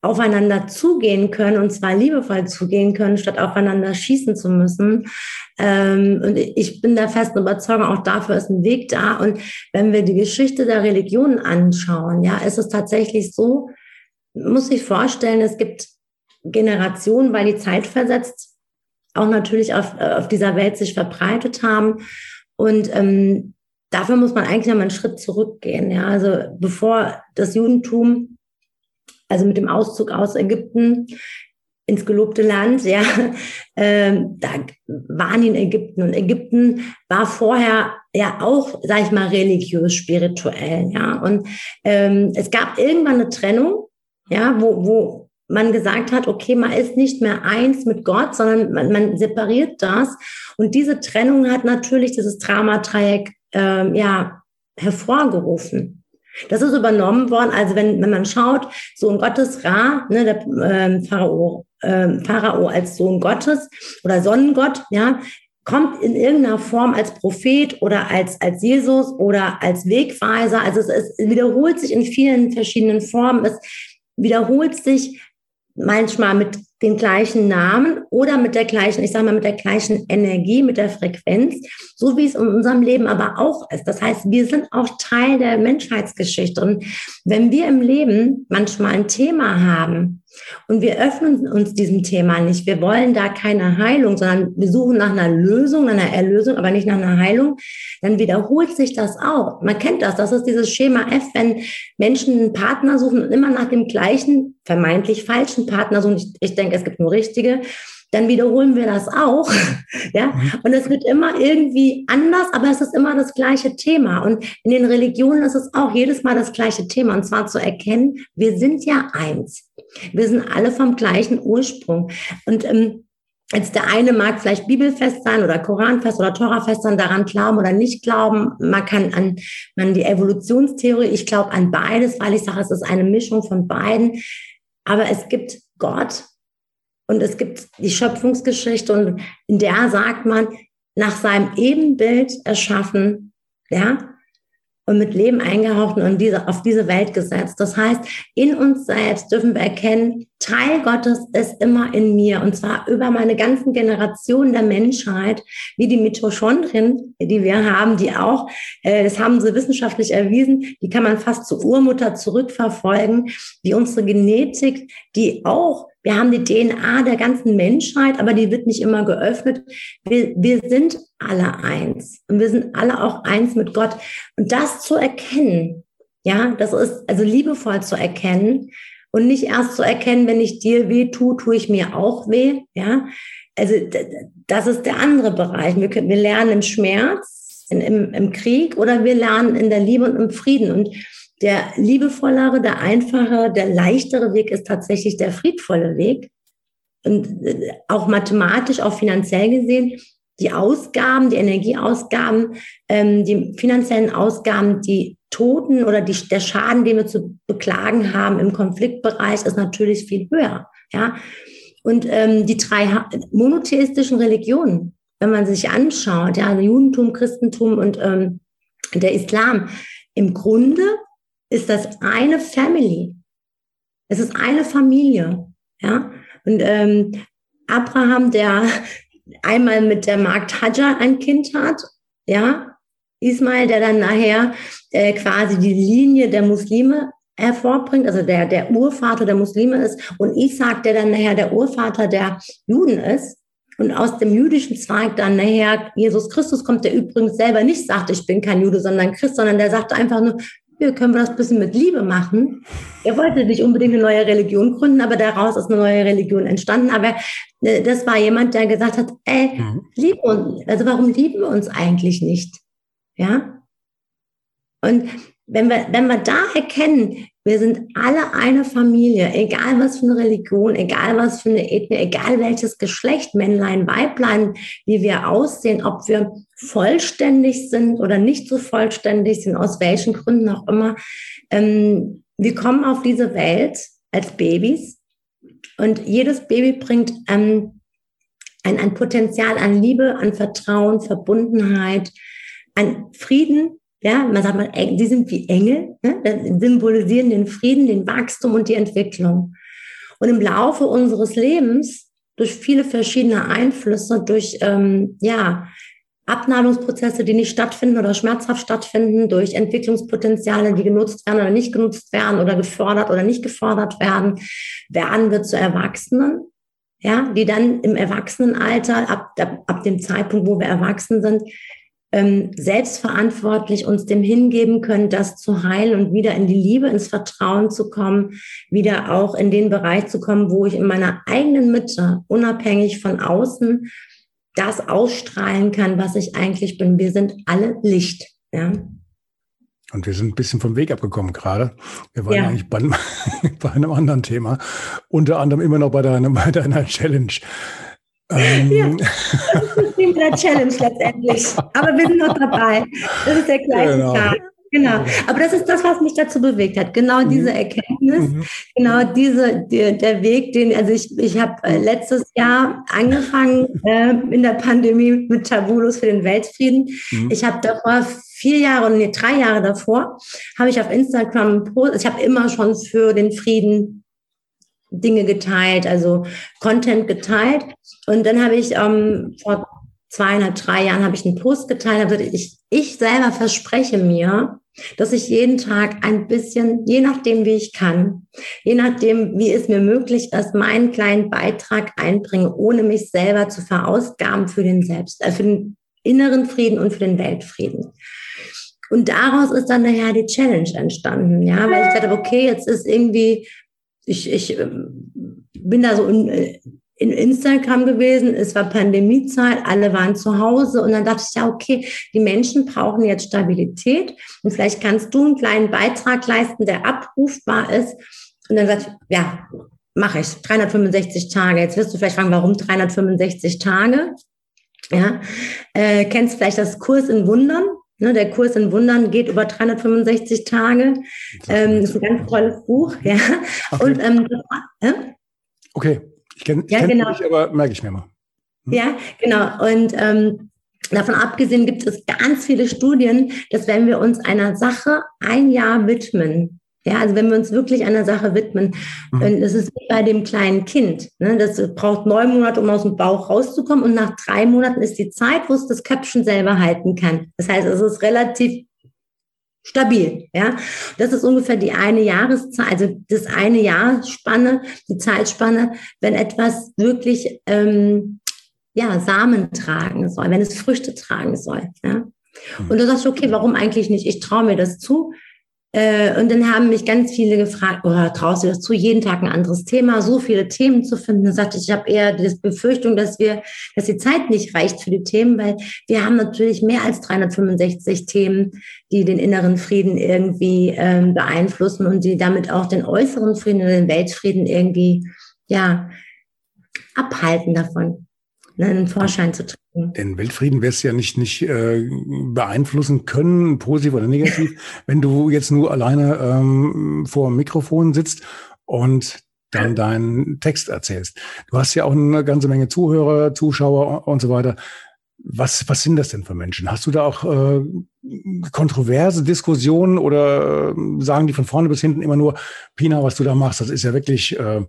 aufeinander zugehen können und zwar liebevoll zugehen können, statt aufeinander schießen zu müssen. Ähm, und ich bin der festen Überzeugung, auch dafür ist ein Weg da. Und wenn wir die Geschichte der Religionen anschauen, ja, ist es tatsächlich so, muss ich vorstellen, es gibt Generationen, weil die Zeit versetzt auch natürlich auf, auf dieser Welt sich verbreitet haben. Und ähm, dafür muss man eigentlich nochmal einen Schritt zurückgehen. Ja, also bevor das Judentum, also mit dem Auszug aus Ägypten ins gelobte Land, ja, ähm, da waren die in Ägypten und Ägypten war vorher ja auch, sag ich mal, religiös, spirituell, ja. Und ähm, es gab irgendwann eine Trennung, ja, wo, wo man gesagt hat, okay, man ist nicht mehr eins mit Gott, sondern man, man separiert das. Und diese Trennung hat natürlich dieses Dramadreieck ähm, ja hervorgerufen. Das ist übernommen worden. Also wenn, wenn man schaut, Sohn Gottes Ra, ne, der ähm, Pharao, ähm, Pharao als Sohn Gottes oder Sonnengott, ja, kommt in irgendeiner Form als Prophet oder als, als Jesus oder als Wegweiser. Also es, es wiederholt sich in vielen verschiedenen Formen. Es wiederholt sich manchmal mit den gleichen Namen oder mit der gleichen, ich sage mal, mit der gleichen Energie, mit der Frequenz, so wie es in unserem Leben aber auch ist. Das heißt, wir sind auch Teil der Menschheitsgeschichte. Und wenn wir im Leben manchmal ein Thema haben und wir öffnen uns diesem Thema nicht, wir wollen da keine Heilung, sondern wir suchen nach einer Lösung, nach einer Erlösung, aber nicht nach einer Heilung, dann wiederholt sich das auch. Man kennt das, das ist dieses Schema F, wenn Menschen einen Partner suchen und immer nach dem gleichen, vermeintlich falschen Partner suchen. Ich, ich denke, denke, es gibt nur richtige, dann wiederholen wir das auch. ja, mhm. und es wird immer irgendwie anders, aber es ist immer das gleiche Thema. Und in den Religionen ist es auch jedes Mal das gleiche Thema, und zwar zu erkennen, wir sind ja eins. Wir sind alle vom gleichen Ursprung. Und ähm, Jetzt der eine mag vielleicht bibelfest sein oder koranfest oder torafest sein, daran glauben oder nicht glauben. Man kann an man die Evolutionstheorie, ich glaube an beides, weil ich sage, es ist eine Mischung von beiden. Aber es gibt Gott und es gibt die Schöpfungsgeschichte und in der sagt man, nach seinem Ebenbild erschaffen, ja, und mit Leben eingehaucht und diese, auf diese Welt gesetzt. Das heißt, in uns selbst dürfen wir erkennen, Teil Gottes ist immer in mir und zwar über meine ganzen Generationen der Menschheit, wie die Mitochondrien, die wir haben, die auch, äh, das haben sie wissenschaftlich erwiesen, die kann man fast zur Urmutter zurückverfolgen, wie unsere Genetik, die auch wir haben die DNA der ganzen Menschheit, aber die wird nicht immer geöffnet. Wir, wir sind alle eins und wir sind alle auch eins mit Gott. Und das zu erkennen, ja, das ist also liebevoll zu erkennen und nicht erst zu erkennen, wenn ich dir weh tue, tue ich mir auch weh, ja. Also das ist der andere Bereich. Wir, können, wir lernen im Schmerz, in, im, im Krieg oder wir lernen in der Liebe und im Frieden. Und der liebevollere, der einfache, der leichtere Weg ist tatsächlich der friedvolle Weg. Und äh, auch mathematisch, auch finanziell gesehen, die Ausgaben, die Energieausgaben, ähm, die finanziellen Ausgaben, die Toten oder die, der Schaden, den wir zu beklagen haben im Konfliktbereich, ist natürlich viel höher. Ja, und ähm, die drei monotheistischen Religionen, wenn man sich anschaut, ja, Judentum, Christentum und ähm, der Islam, im Grunde ist das eine Family. Es ist eine Familie. Ja? Und ähm, Abraham, der einmal mit der Magd Hajar ein Kind hat, ja, Ismail, der dann nachher äh, quasi die Linie der Muslime hervorbringt, also der, der Urvater der Muslime ist, und Isaac, der dann nachher der Urvater der Juden ist. Und aus dem jüdischen Zweig dann nachher Jesus Christus kommt, der übrigens selber nicht sagt, ich bin kein Jude, sondern Christ, sondern der sagt einfach nur, ja, können wir das ein bisschen mit Liebe machen. Er wollte nicht unbedingt eine neue Religion gründen, aber daraus ist eine neue Religion entstanden. Aber äh, das war jemand, der gesagt hat, ey, mhm. lieben uns, also warum lieben wir uns eigentlich nicht? Ja? Und wenn wir, wenn wir da erkennen, wir sind alle eine Familie, egal was für eine Religion, egal was für eine Ethnie, egal welches Geschlecht, Männlein, Weiblein, wie wir aussehen, ob wir vollständig sind oder nicht so vollständig sind, aus welchen Gründen auch immer. Ähm, wir kommen auf diese Welt als Babys und jedes Baby bringt ähm, ein, ein Potenzial an Liebe, an Vertrauen, Verbundenheit, an Frieden, ja, man sagt mal, die sind wie Engel, ne? symbolisieren den Frieden, den Wachstum und die Entwicklung. Und im Laufe unseres Lebens, durch viele verschiedene Einflüsse, durch ähm, ja, Abnabelungsprozesse, die nicht stattfinden oder schmerzhaft stattfinden, durch Entwicklungspotenziale, die genutzt werden oder nicht genutzt werden oder gefordert oder nicht gefordert werden, werden wir zu Erwachsenen. ja, die dann im Erwachsenenalter, ab, ab, ab dem Zeitpunkt, wo wir erwachsen sind, ähm, selbstverantwortlich uns dem hingeben können, das zu heilen und wieder in die Liebe, ins Vertrauen zu kommen, wieder auch in den Bereich zu kommen, wo ich in meiner eigenen Mitte, unabhängig von außen, das ausstrahlen kann, was ich eigentlich bin. Wir sind alle Licht. Ja. Und wir sind ein bisschen vom Weg abgekommen gerade. Wir waren ja. eigentlich bei, bei, einem anderen Thema. Unter anderem immer noch bei deiner, bei deiner Challenge. Ähm. Ja, das ist Ding der Challenge letztendlich. Aber wir sind noch dabei. Das ist der gleiche genau. Tag. Genau. Aber das ist das, was mich dazu bewegt hat. Genau mhm. diese Erkenntnis, mhm. genau diese, die, der Weg, den, also ich, ich habe äh, letztes Jahr angefangen äh, in der Pandemie mit Tabulos für den Weltfrieden. Mhm. Ich habe davor vier Jahre, nee, drei Jahre davor, habe ich auf Instagram, ich habe immer schon für den Frieden Dinge geteilt, also Content geteilt. Und dann habe ich ähm, vor zweieinhalb, drei Jahren habe ich einen Post geteilt, habe gesagt, ich, ich selber verspreche mir, dass ich jeden Tag ein bisschen, je nachdem, wie ich kann, je nachdem, wie es mir möglich ist, meinen kleinen Beitrag einbringe, ohne mich selber zu verausgaben für den Selbst, äh, für den inneren Frieden und für den Weltfrieden. Und daraus ist dann daher die Challenge entstanden, ja, weil ich dachte, okay, jetzt ist irgendwie, ich, ich ähm, bin da so äh, in Instagram gewesen, es war Pandemiezeit, alle waren zu Hause und dann dachte ich, ja, okay, die Menschen brauchen jetzt Stabilität und vielleicht kannst du einen kleinen Beitrag leisten, der abrufbar ist. Und dann sagte ich, ja, mache ich, 365 Tage. Jetzt wirst du vielleicht fragen, warum 365 Tage? Ja, äh, kennst vielleicht das Kurs in Wundern? Ne, der Kurs in Wundern geht über 365 Tage. Ähm, ist ein ganz tolles Buch, ja. Okay. Und ähm, äh? okay, ich kenne ja, kenn genau. nicht, aber merke ich mir mal. Hm? Ja, genau. Und ähm, davon abgesehen gibt es ganz viele Studien, dass wenn wir uns einer Sache ein Jahr widmen, ja, also wenn wir uns wirklich einer Sache widmen, mhm. und das ist wie bei dem kleinen Kind. Ne? Das braucht neun Monate, um aus dem Bauch rauszukommen. Und nach drei Monaten ist die Zeit, wo es das Köpfchen selber halten kann. Das heißt, es ist relativ stabil. Ja, das ist ungefähr die eine Jahreszeit, also das eine Jahrsspanne, die Zeitspanne, wenn etwas wirklich ähm, ja Samen tragen soll, wenn es Früchte tragen soll. Ja, und du sagst, okay, warum eigentlich nicht? Ich traue mir das zu. Äh, und dann haben mich ganz viele gefragt, oh, traust du das zu, jeden Tag ein anderes Thema, so viele Themen zu finden. Dann sagte ich, ich habe eher die Befürchtung, dass wir, dass die Zeit nicht reicht für die Themen, weil wir haben natürlich mehr als 365 Themen, die den inneren Frieden irgendwie ähm, beeinflussen und die damit auch den äußeren Frieden und den Weltfrieden irgendwie, ja, abhalten davon, ne, einen Vorschein zu treten. Den Weltfrieden wirst du ja nicht, nicht äh, beeinflussen können, positiv oder negativ, wenn du jetzt nur alleine ähm, vor dem Mikrofon sitzt und dann deinen Text erzählst. Du hast ja auch eine ganze Menge Zuhörer, Zuschauer und so weiter. Was, was sind das denn für Menschen? Hast du da auch äh, kontroverse Diskussionen oder äh, sagen die von vorne bis hinten immer nur, Pina, was du da machst, das ist ja wirklich äh,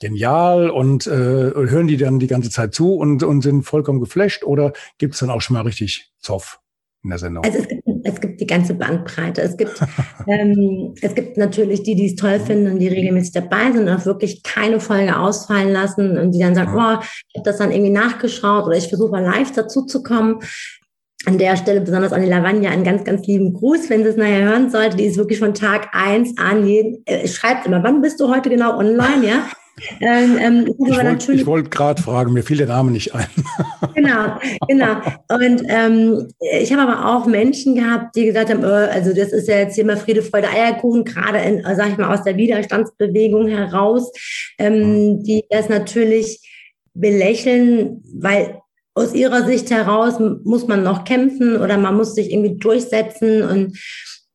genial und äh, hören die dann die ganze Zeit zu und, und sind vollkommen geflasht oder gibt es dann auch schon mal richtig Zoff in der Sendung? Also es gibt, es gibt die ganze Bandbreite. Es gibt, ähm, es gibt natürlich die, die es toll finden und die regelmäßig dabei sind und auch wirklich keine Folge ausfallen lassen und die dann sagen, oh, ich habe das dann irgendwie nachgeschaut oder ich versuche mal live dazu zu kommen. An der Stelle besonders an die Lavanja einen ganz, ganz lieben Gruß, wenn sie es nachher hören sollte. Die ist wirklich von Tag eins an jeden, äh, schreibt immer, wann bist du heute genau online, ja? Ähm, ähm, ich wollte wollt gerade fragen, mir fiel der Name nicht ein. genau, genau. Und ähm, ich habe aber auch Menschen gehabt, die gesagt haben, äh, also das ist ja jetzt hier mal Friede, Freude, Eierkuchen, gerade in, sag ich mal, aus der Widerstandsbewegung heraus, ähm, mhm. die das natürlich belächeln, weil aus ihrer Sicht heraus muss man noch kämpfen oder man muss sich irgendwie durchsetzen und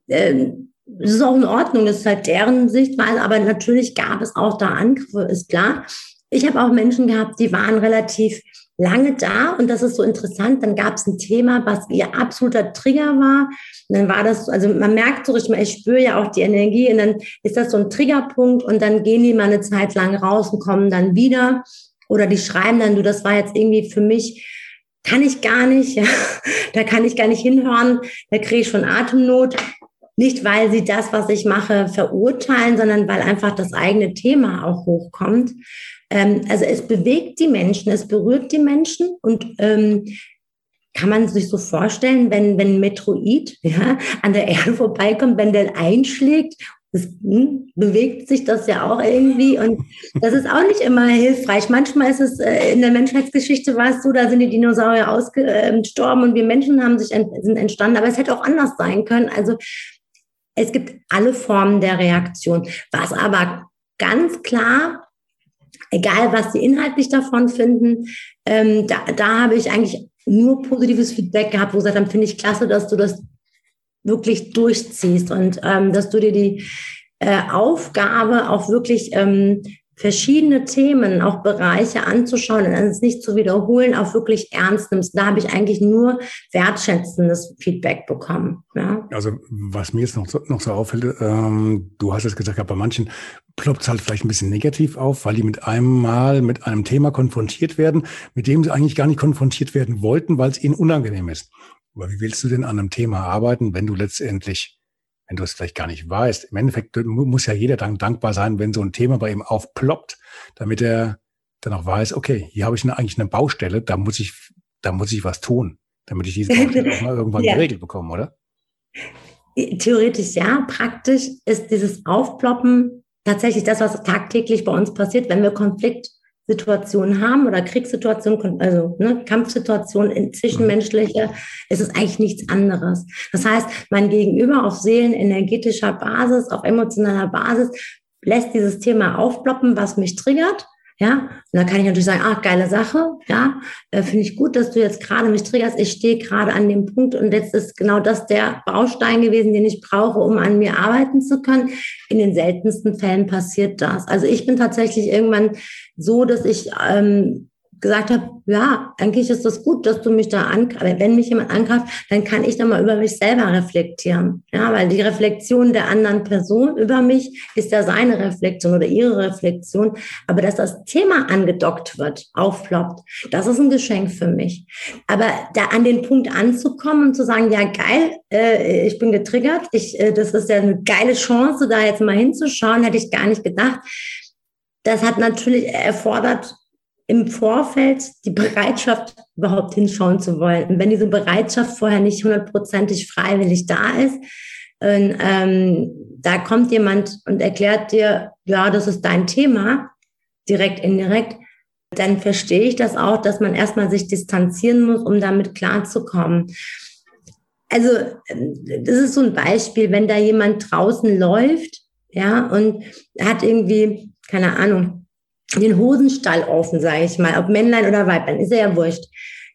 ähm, das ist auch in Ordnung, das ist halt deren Sichtweise, aber natürlich gab es auch da Angriffe, ist klar. Ich habe auch Menschen gehabt, die waren relativ lange da und das ist so interessant. Dann gab es ein Thema, was ihr absoluter Trigger war. Und dann war das, also man merkt so richtig, ich spüre ja auch die Energie und dann ist das so ein Triggerpunkt und dann gehen die mal eine Zeit lang raus und kommen dann wieder oder die schreiben dann, du, das war jetzt irgendwie für mich, kann ich gar nicht, ja, da kann ich gar nicht hinhören, da kriege ich schon Atemnot nicht, weil sie das, was ich mache, verurteilen, sondern weil einfach das eigene Thema auch hochkommt. Ähm, also es bewegt die Menschen, es berührt die Menschen und ähm, kann man sich so vorstellen, wenn, wenn ein Metroid ja, an der Erde vorbeikommt, wenn der einschlägt das hm, bewegt sich das ja auch irgendwie und das ist auch nicht immer hilfreich. Manchmal ist es äh, in der Menschheitsgeschichte war es so, da sind die Dinosaurier ausgestorben und wir Menschen haben sich ent sind entstanden, aber es hätte auch anders sein können. Also es gibt alle Formen der Reaktion. Was aber ganz klar, egal was sie inhaltlich davon finden, ähm, da, da habe ich eigentlich nur positives Feedback gehabt, wo gesagt haben, finde ich klasse, dass du das wirklich durchziehst und ähm, dass du dir die äh, Aufgabe auch wirklich ähm, verschiedene Themen, auch Bereiche anzuschauen und es nicht zu wiederholen, auch wirklich ernst nimmst. Da habe ich eigentlich nur wertschätzendes Feedback bekommen. Ja. Also was mir jetzt noch so, noch so auffällt, ähm, du hast es gesagt, bei manchen ploppt es halt vielleicht ein bisschen negativ auf, weil die mit einem Mal mit einem Thema konfrontiert werden, mit dem sie eigentlich gar nicht konfrontiert werden wollten, weil es ihnen unangenehm ist. Aber wie willst du denn an einem Thema arbeiten, wenn du letztendlich, wenn du es vielleicht gar nicht weißt? Im Endeffekt muss ja jeder dann dankbar sein, wenn so ein Thema bei ihm aufploppt, damit er dann auch weiß, okay, hier habe ich eine, eigentlich eine Baustelle, da muss ich, da muss ich was tun, damit ich diese Baustelle auch mal irgendwann ja. geregelt bekomme, oder? Theoretisch ja, praktisch ist dieses Aufploppen tatsächlich das, was tagtäglich bei uns passiert, wenn wir Konflikt Situationen haben oder Kriegssituationen, also ne, Kampfsituationen zwischenmenschliche, ist es eigentlich nichts anderes. Das heißt, mein Gegenüber auf seelenenergetischer Basis, auf emotionaler Basis lässt dieses Thema aufploppen, was mich triggert ja, und da kann ich natürlich sagen, ach, geile Sache, ja, äh, finde ich gut, dass du jetzt gerade mich triggerst. Ich stehe gerade an dem Punkt und jetzt ist genau das der Baustein gewesen, den ich brauche, um an mir arbeiten zu können. In den seltensten Fällen passiert das. Also ich bin tatsächlich irgendwann so, dass ich ähm, gesagt habe, ja, eigentlich ist das gut, dass du mich da angreifst. Wenn mich jemand angreift, dann kann ich dann mal über mich selber reflektieren. Ja, weil die Reflexion der anderen Person über mich ist ja seine Reflexion oder ihre Reflexion. Aber dass das Thema angedockt wird, aufploppt, das ist ein Geschenk für mich. Aber da an den Punkt anzukommen und zu sagen, ja, geil, äh, ich bin getriggert, ich, äh, das ist ja eine geile Chance, da jetzt mal hinzuschauen, hätte ich gar nicht gedacht. Das hat natürlich erfordert im Vorfeld die Bereitschaft, überhaupt hinschauen zu wollen. Und wenn diese Bereitschaft vorher nicht hundertprozentig freiwillig da ist, und, ähm, da kommt jemand und erklärt dir, ja, das ist dein Thema, direkt, indirekt, dann verstehe ich das auch, dass man erstmal sich distanzieren muss, um damit klarzukommen. Also, das ist so ein Beispiel, wenn da jemand draußen läuft, ja, und hat irgendwie, keine Ahnung, den Hosenstall offen, sage ich mal, ob Männlein oder Weiblein, ist ja wurscht.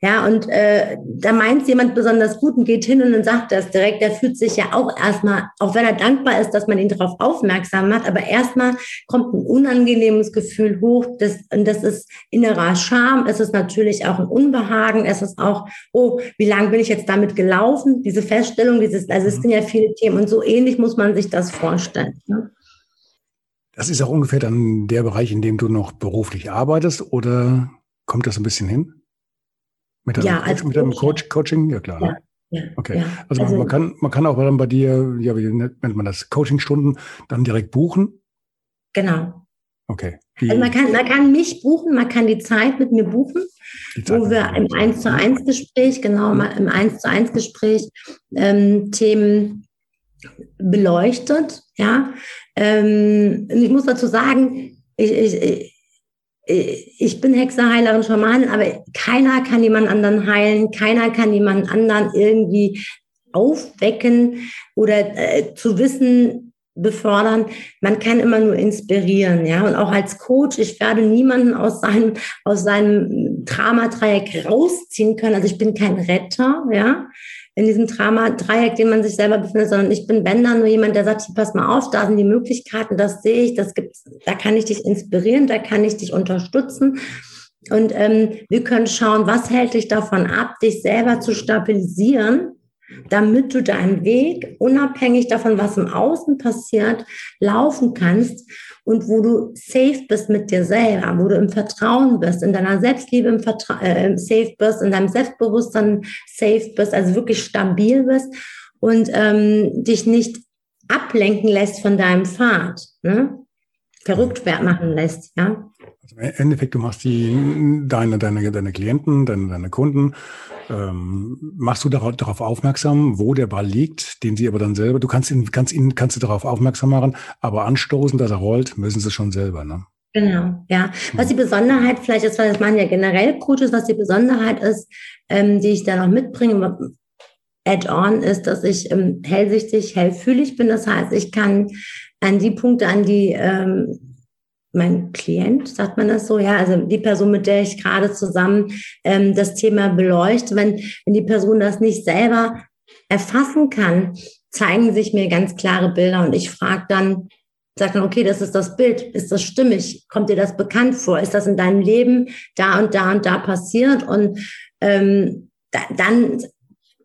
Ja, und äh, da meint jemand besonders gut und geht hin und dann sagt das direkt. Der fühlt sich ja auch erstmal, auch wenn er dankbar ist, dass man ihn darauf aufmerksam macht, aber erstmal kommt ein unangenehmes Gefühl hoch. Das, und das ist innerer Scham. Es ist natürlich auch ein Unbehagen. Es ist auch, oh, wie lange bin ich jetzt damit gelaufen? Diese Feststellung, dieses, also es mhm. sind ja viele Themen und so ähnlich muss man sich das vorstellen. Ne? Das ist auch ungefähr dann der Bereich, in dem du noch beruflich arbeitest, oder kommt das ein bisschen hin? Mit deinem, ja, Coach, mit deinem Coach, Coaching? Ja, klar. Ne? Ja, ja, okay. Ja. Also, also, man, kann, man kann auch dann bei dir, ja, wie nennt man das, Coachingstunden dann direkt buchen? Genau. Okay. Also man kann, man kann mich buchen, man kann die Zeit mit mir buchen, wo wir im 1 zu 1 Gespräch, genau, mhm. im 1 zu 1 Gespräch ähm, Themen beleuchtet, ja. Ähm, ich muss dazu sagen, ich, ich, ich bin Hexe, Heilerin, Schamanin, aber keiner kann jemand anderen heilen, keiner kann jemand anderen irgendwie aufwecken oder äh, zu wissen befördern. Man kann immer nur inspirieren, ja. Und auch als Coach, ich werde niemanden aus seinem, aus seinem Dramadreieck rausziehen können. Also ich bin kein Retter, ja in diesem Drama-Dreieck, den man sich selber befindet, sondern ich bin, wenn dann nur jemand, der sagt, pass mal auf, da sind die Möglichkeiten, das sehe ich, das gibt's, da kann ich dich inspirieren, da kann ich dich unterstützen. Und ähm, wir können schauen, was hält dich davon ab, dich selber zu stabilisieren, damit du deinen Weg, unabhängig davon, was im Außen passiert, laufen kannst und wo du safe bist mit dir selber, wo du im Vertrauen bist, in deiner Selbstliebe im Vertra äh, safe bist, in deinem Selbstbewusstsein safe bist, also wirklich stabil bist und ähm, dich nicht ablenken lässt von deinem Pfad, ne? verrückt machen lässt, ja. Also Im Endeffekt, du machst die, deine, deine, deine Klienten, deine, deine Kunden, ähm, machst du darauf, darauf aufmerksam, wo der Ball liegt, den sie aber dann selber, du kannst ihn, kannst ihn, kannst du darauf aufmerksam machen, aber anstoßen, dass er rollt, müssen sie schon selber, ne? Genau, ja. Was die Besonderheit vielleicht ist, weil das machen ja generell Coaches, was die Besonderheit ist, ähm, die ich da noch mitbringe, Add-on ist, dass ich ähm, hellsichtig, hellfühlig bin. Das heißt, ich kann an die Punkte, an die ähm, mein Klient, sagt man das so, ja, also die Person, mit der ich gerade zusammen ähm, das Thema beleuchte, wenn, wenn die Person das nicht selber erfassen kann, zeigen sich mir ganz klare Bilder und ich frage dann, sage dann, okay, das ist das Bild, ist das stimmig, kommt dir das bekannt vor, ist das in deinem Leben da und da und da passiert? Und ähm, da, dann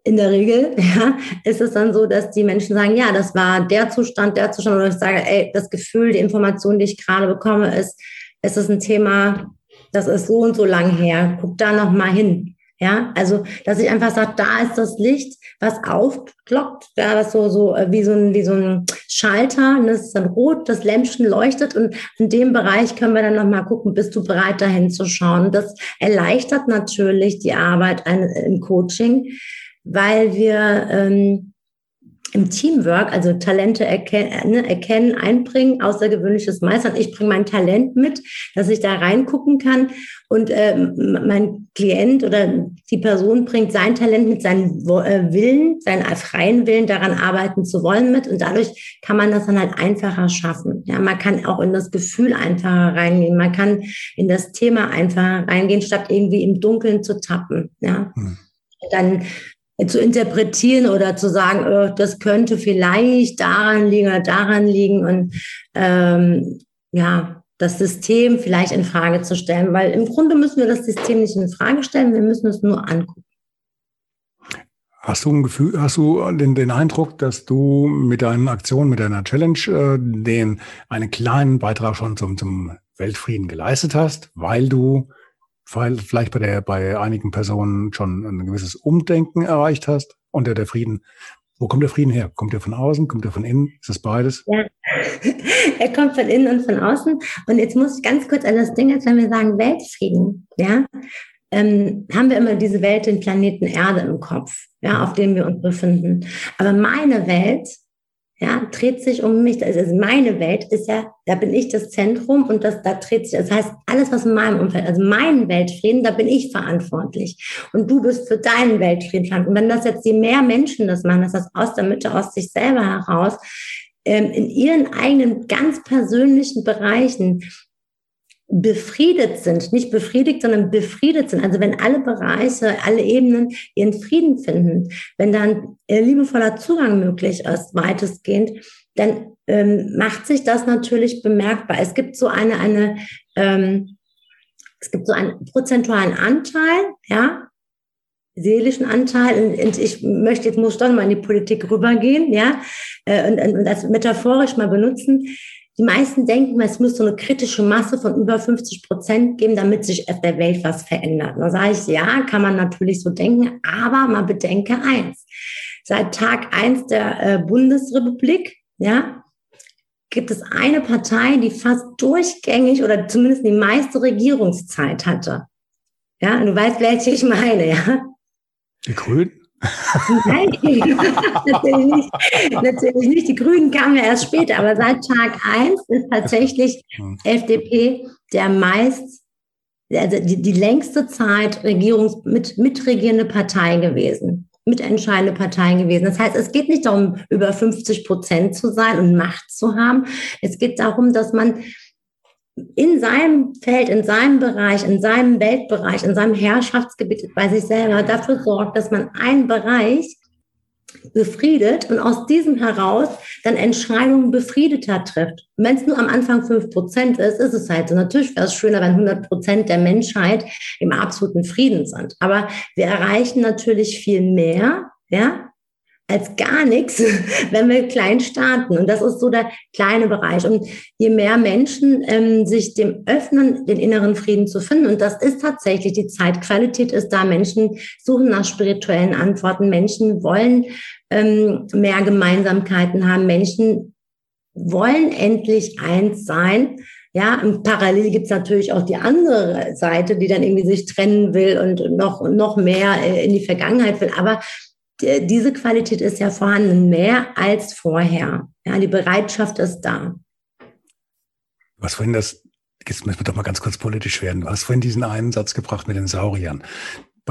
in der Regel ja, ist es dann so, dass die Menschen sagen, ja, das war der Zustand, der Zustand, oder ich sage, ey, das Gefühl, die Information, die ich gerade bekomme, ist, es ist ein Thema, das ist so und so lang her, guck da noch mal hin. Ja, also, dass ich einfach sage, da ist das Licht, was aufglockt, ja, das so, so, äh, wie so ein, wie so ein Schalter, und das ist dann rot, das Lämpchen leuchtet und in dem Bereich können wir dann nochmal gucken, bist du bereit, dahin zu schauen. Das erleichtert natürlich die Arbeit im Coaching, weil wir ähm, im Teamwork, also Talente erkennen, ne, erkennen, einbringen, außergewöhnliches Meistern. Ich bringe mein Talent mit, dass ich da reingucken kann und ähm, mein Klient oder die Person bringt sein Talent mit seinem äh, Willen, seinen freien Willen, daran arbeiten zu wollen mit und dadurch kann man das dann halt einfacher schaffen. Ja, man kann auch in das Gefühl einfacher reingehen, man kann in das Thema einfacher reingehen, statt irgendwie im Dunkeln zu tappen. Ja. Hm. Dann zu interpretieren oder zu sagen, oh, das könnte vielleicht daran liegen oder daran liegen und ähm, ja, das System vielleicht in Frage zu stellen, weil im Grunde müssen wir das System nicht in Frage stellen, wir müssen es nur angucken. Hast du ein Gefühl, hast du den, den Eindruck, dass du mit deinen Aktionen, mit deiner Challenge, äh, den einen kleinen Beitrag schon zum, zum Weltfrieden geleistet hast, weil du vielleicht bei der, bei einigen Personen schon ein gewisses Umdenken erreicht hast und der, der Frieden. Wo kommt der Frieden her? Kommt der von außen? Kommt der von innen? Ist das beides? Ja, er kommt von innen und von außen. Und jetzt muss ich ganz kurz an das Ding, als wenn wir sagen Weltfrieden, ja, ähm, haben wir immer diese Welt, den Planeten Erde im Kopf, ja, auf dem wir uns befinden. Aber meine Welt ja, dreht sich um mich. Also meine Welt ist ja, da bin ich das Zentrum und das, da dreht sich, das heißt, alles, was in meinem Umfeld, also meinen Weltfrieden, da bin ich verantwortlich. Und du bist für deinen Weltfrieden verantwortlich. Und wenn das jetzt je mehr Menschen das machen, dass das aus der Mitte, aus sich selber heraus, ähm, in ihren eigenen ganz persönlichen Bereichen befriedet sind, nicht befriedigt, sondern befriedet sind. Also wenn alle Bereiche, alle Ebenen ihren Frieden finden, wenn dann liebevoller Zugang möglich ist, weitestgehend, dann ähm, macht sich das natürlich bemerkbar. Es gibt so eine, eine ähm, es gibt so einen prozentualen Anteil, ja, seelischen Anteil. Und ich möchte jetzt muss doch mal in die Politik rübergehen, ja, äh, und, und das metaphorisch mal benutzen die meisten denken, es muss so eine kritische Masse von über 50 Prozent geben, damit sich auf der Welt was verändert. Da sage ich, ja, kann man natürlich so denken, aber man bedenke eins. Seit Tag eins der äh, Bundesrepublik, ja, gibt es eine Partei, die fast durchgängig oder zumindest die meiste Regierungszeit hatte. Ja, du weißt, welche ich meine, ja. Die Grünen? Nein, natürlich, nicht. natürlich nicht. Die Grünen kamen ja erst später, aber seit Tag 1 ist tatsächlich FDP der meist, also die, die längste Zeit Regierungs, mit, mitregierende Partei gewesen, mitentscheidende Partei gewesen. Das heißt, es geht nicht darum, über 50 Prozent zu sein und Macht zu haben. Es geht darum, dass man in seinem Feld, in seinem Bereich, in seinem Weltbereich, in seinem Herrschaftsgebiet bei sich selber dafür sorgt, dass man einen Bereich befriedet und aus diesem heraus dann Entscheidungen befriedeter trifft. Wenn es nur am Anfang fünf Prozent ist, ist es halt so. Natürlich wäre es schöner, wenn 100 Prozent der Menschheit im absoluten Frieden sind. Aber wir erreichen natürlich viel mehr, ja, als gar nichts, wenn wir klein starten. Und das ist so der kleine Bereich. Und je mehr Menschen ähm, sich dem öffnen, den inneren Frieden zu finden, und das ist tatsächlich die Zeitqualität ist da. Menschen suchen nach spirituellen Antworten. Menschen wollen ähm, mehr Gemeinsamkeiten haben. Menschen wollen endlich eins sein. Ja, und parallel gibt es natürlich auch die andere Seite, die dann irgendwie sich trennen will und noch, noch mehr äh, in die Vergangenheit will. Aber diese Qualität ist ja vorhanden, mehr als vorher. Ja, die Bereitschaft ist da. Was vorhin das, jetzt müssen wir doch mal ganz kurz politisch werden. Du hast vorhin diesen einen Satz gebracht mit den Sauriern.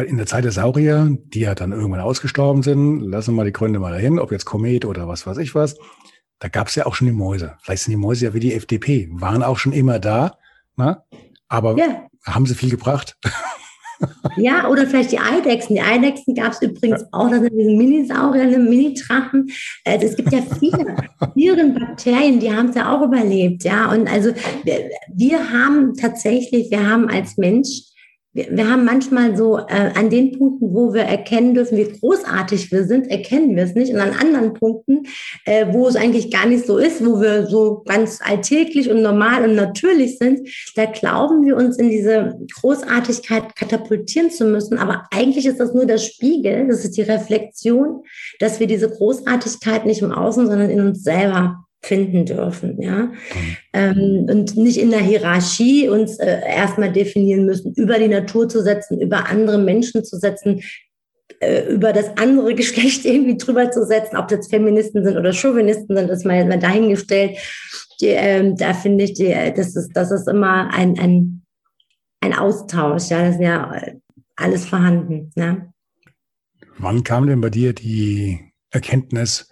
In der Zeit der Saurier, die ja dann irgendwann ausgestorben sind, lassen wir mal die Gründe mal dahin, ob jetzt Komet oder was weiß ich was, da gab es ja auch schon die Mäuse. Vielleicht sind die Mäuse ja wie die FDP, waren auch schon immer da, na? aber ja. haben sie viel gebracht? Ja, oder vielleicht die Eidechsen. Die Eidechsen gab es übrigens auch, das sind diese Minisaurier, Mini-Drachen. Äh, es gibt ja viele Viren, Bakterien, die haben es ja auch überlebt. Ja, und also wir, wir haben tatsächlich, wir haben als Mensch wir, wir haben manchmal so äh, an den Punkten, wo wir erkennen dürfen, wie großartig wir sind, erkennen wir es nicht. Und an anderen Punkten, äh, wo es eigentlich gar nicht so ist, wo wir so ganz alltäglich und normal und natürlich sind, da glauben wir uns in diese Großartigkeit katapultieren zu müssen. Aber eigentlich ist das nur der Spiegel, das ist die Reflexion, dass wir diese Großartigkeit nicht im Außen, sondern in uns selber finden dürfen, ja. Mhm. Ähm, und nicht in der Hierarchie uns äh, erstmal definieren müssen, über die Natur zu setzen, über andere Menschen zu setzen, äh, über das andere Geschlecht irgendwie drüber zu setzen, ob das Feministen sind oder Chauvinisten sind, ist mal, mal dahingestellt. Die, ähm, da finde ich, die, das ist, das ist immer ein, ein, ein Austausch, ja, das ist ja alles vorhanden, ja. Wann kam denn bei dir die Erkenntnis,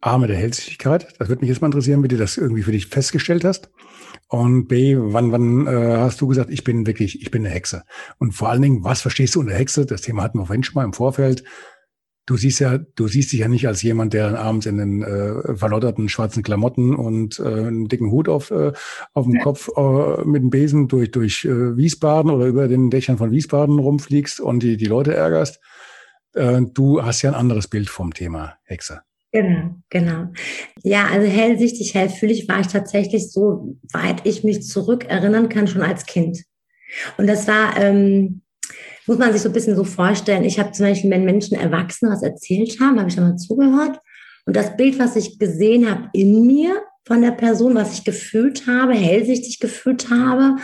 A, mit der Hellsichtigkeit. Das würde mich jetzt mal interessieren, wie du das irgendwie für dich festgestellt hast. Und B, wann, wann äh, hast du gesagt, ich bin wirklich, ich bin eine Hexe? Und vor allen Dingen, was verstehst du unter Hexe? Das Thema hatten wir vorhin schon mal im Vorfeld. Du siehst ja, du siehst dich ja nicht als jemand, der abends in den äh, verlotterten schwarzen Klamotten und äh, einen dicken Hut auf, äh, auf dem ja. Kopf äh, mit dem Besen durch, durch äh, Wiesbaden oder über den Dächern von Wiesbaden rumfliegst und die, die Leute ärgerst. Äh, du hast ja ein anderes Bild vom Thema Hexe. Genau, genau. Ja, also hellsichtig, hellfühlig war ich tatsächlich so weit ich mich zurück erinnern kann, schon als Kind. Und das war, ähm, muss man sich so ein bisschen so vorstellen. Ich habe zum Beispiel, wenn Menschen Erwachsene was erzählt haben, habe ich immer zugehört. Und das Bild, was ich gesehen habe in mir von der Person, was ich gefühlt habe, hellsichtig gefühlt habe,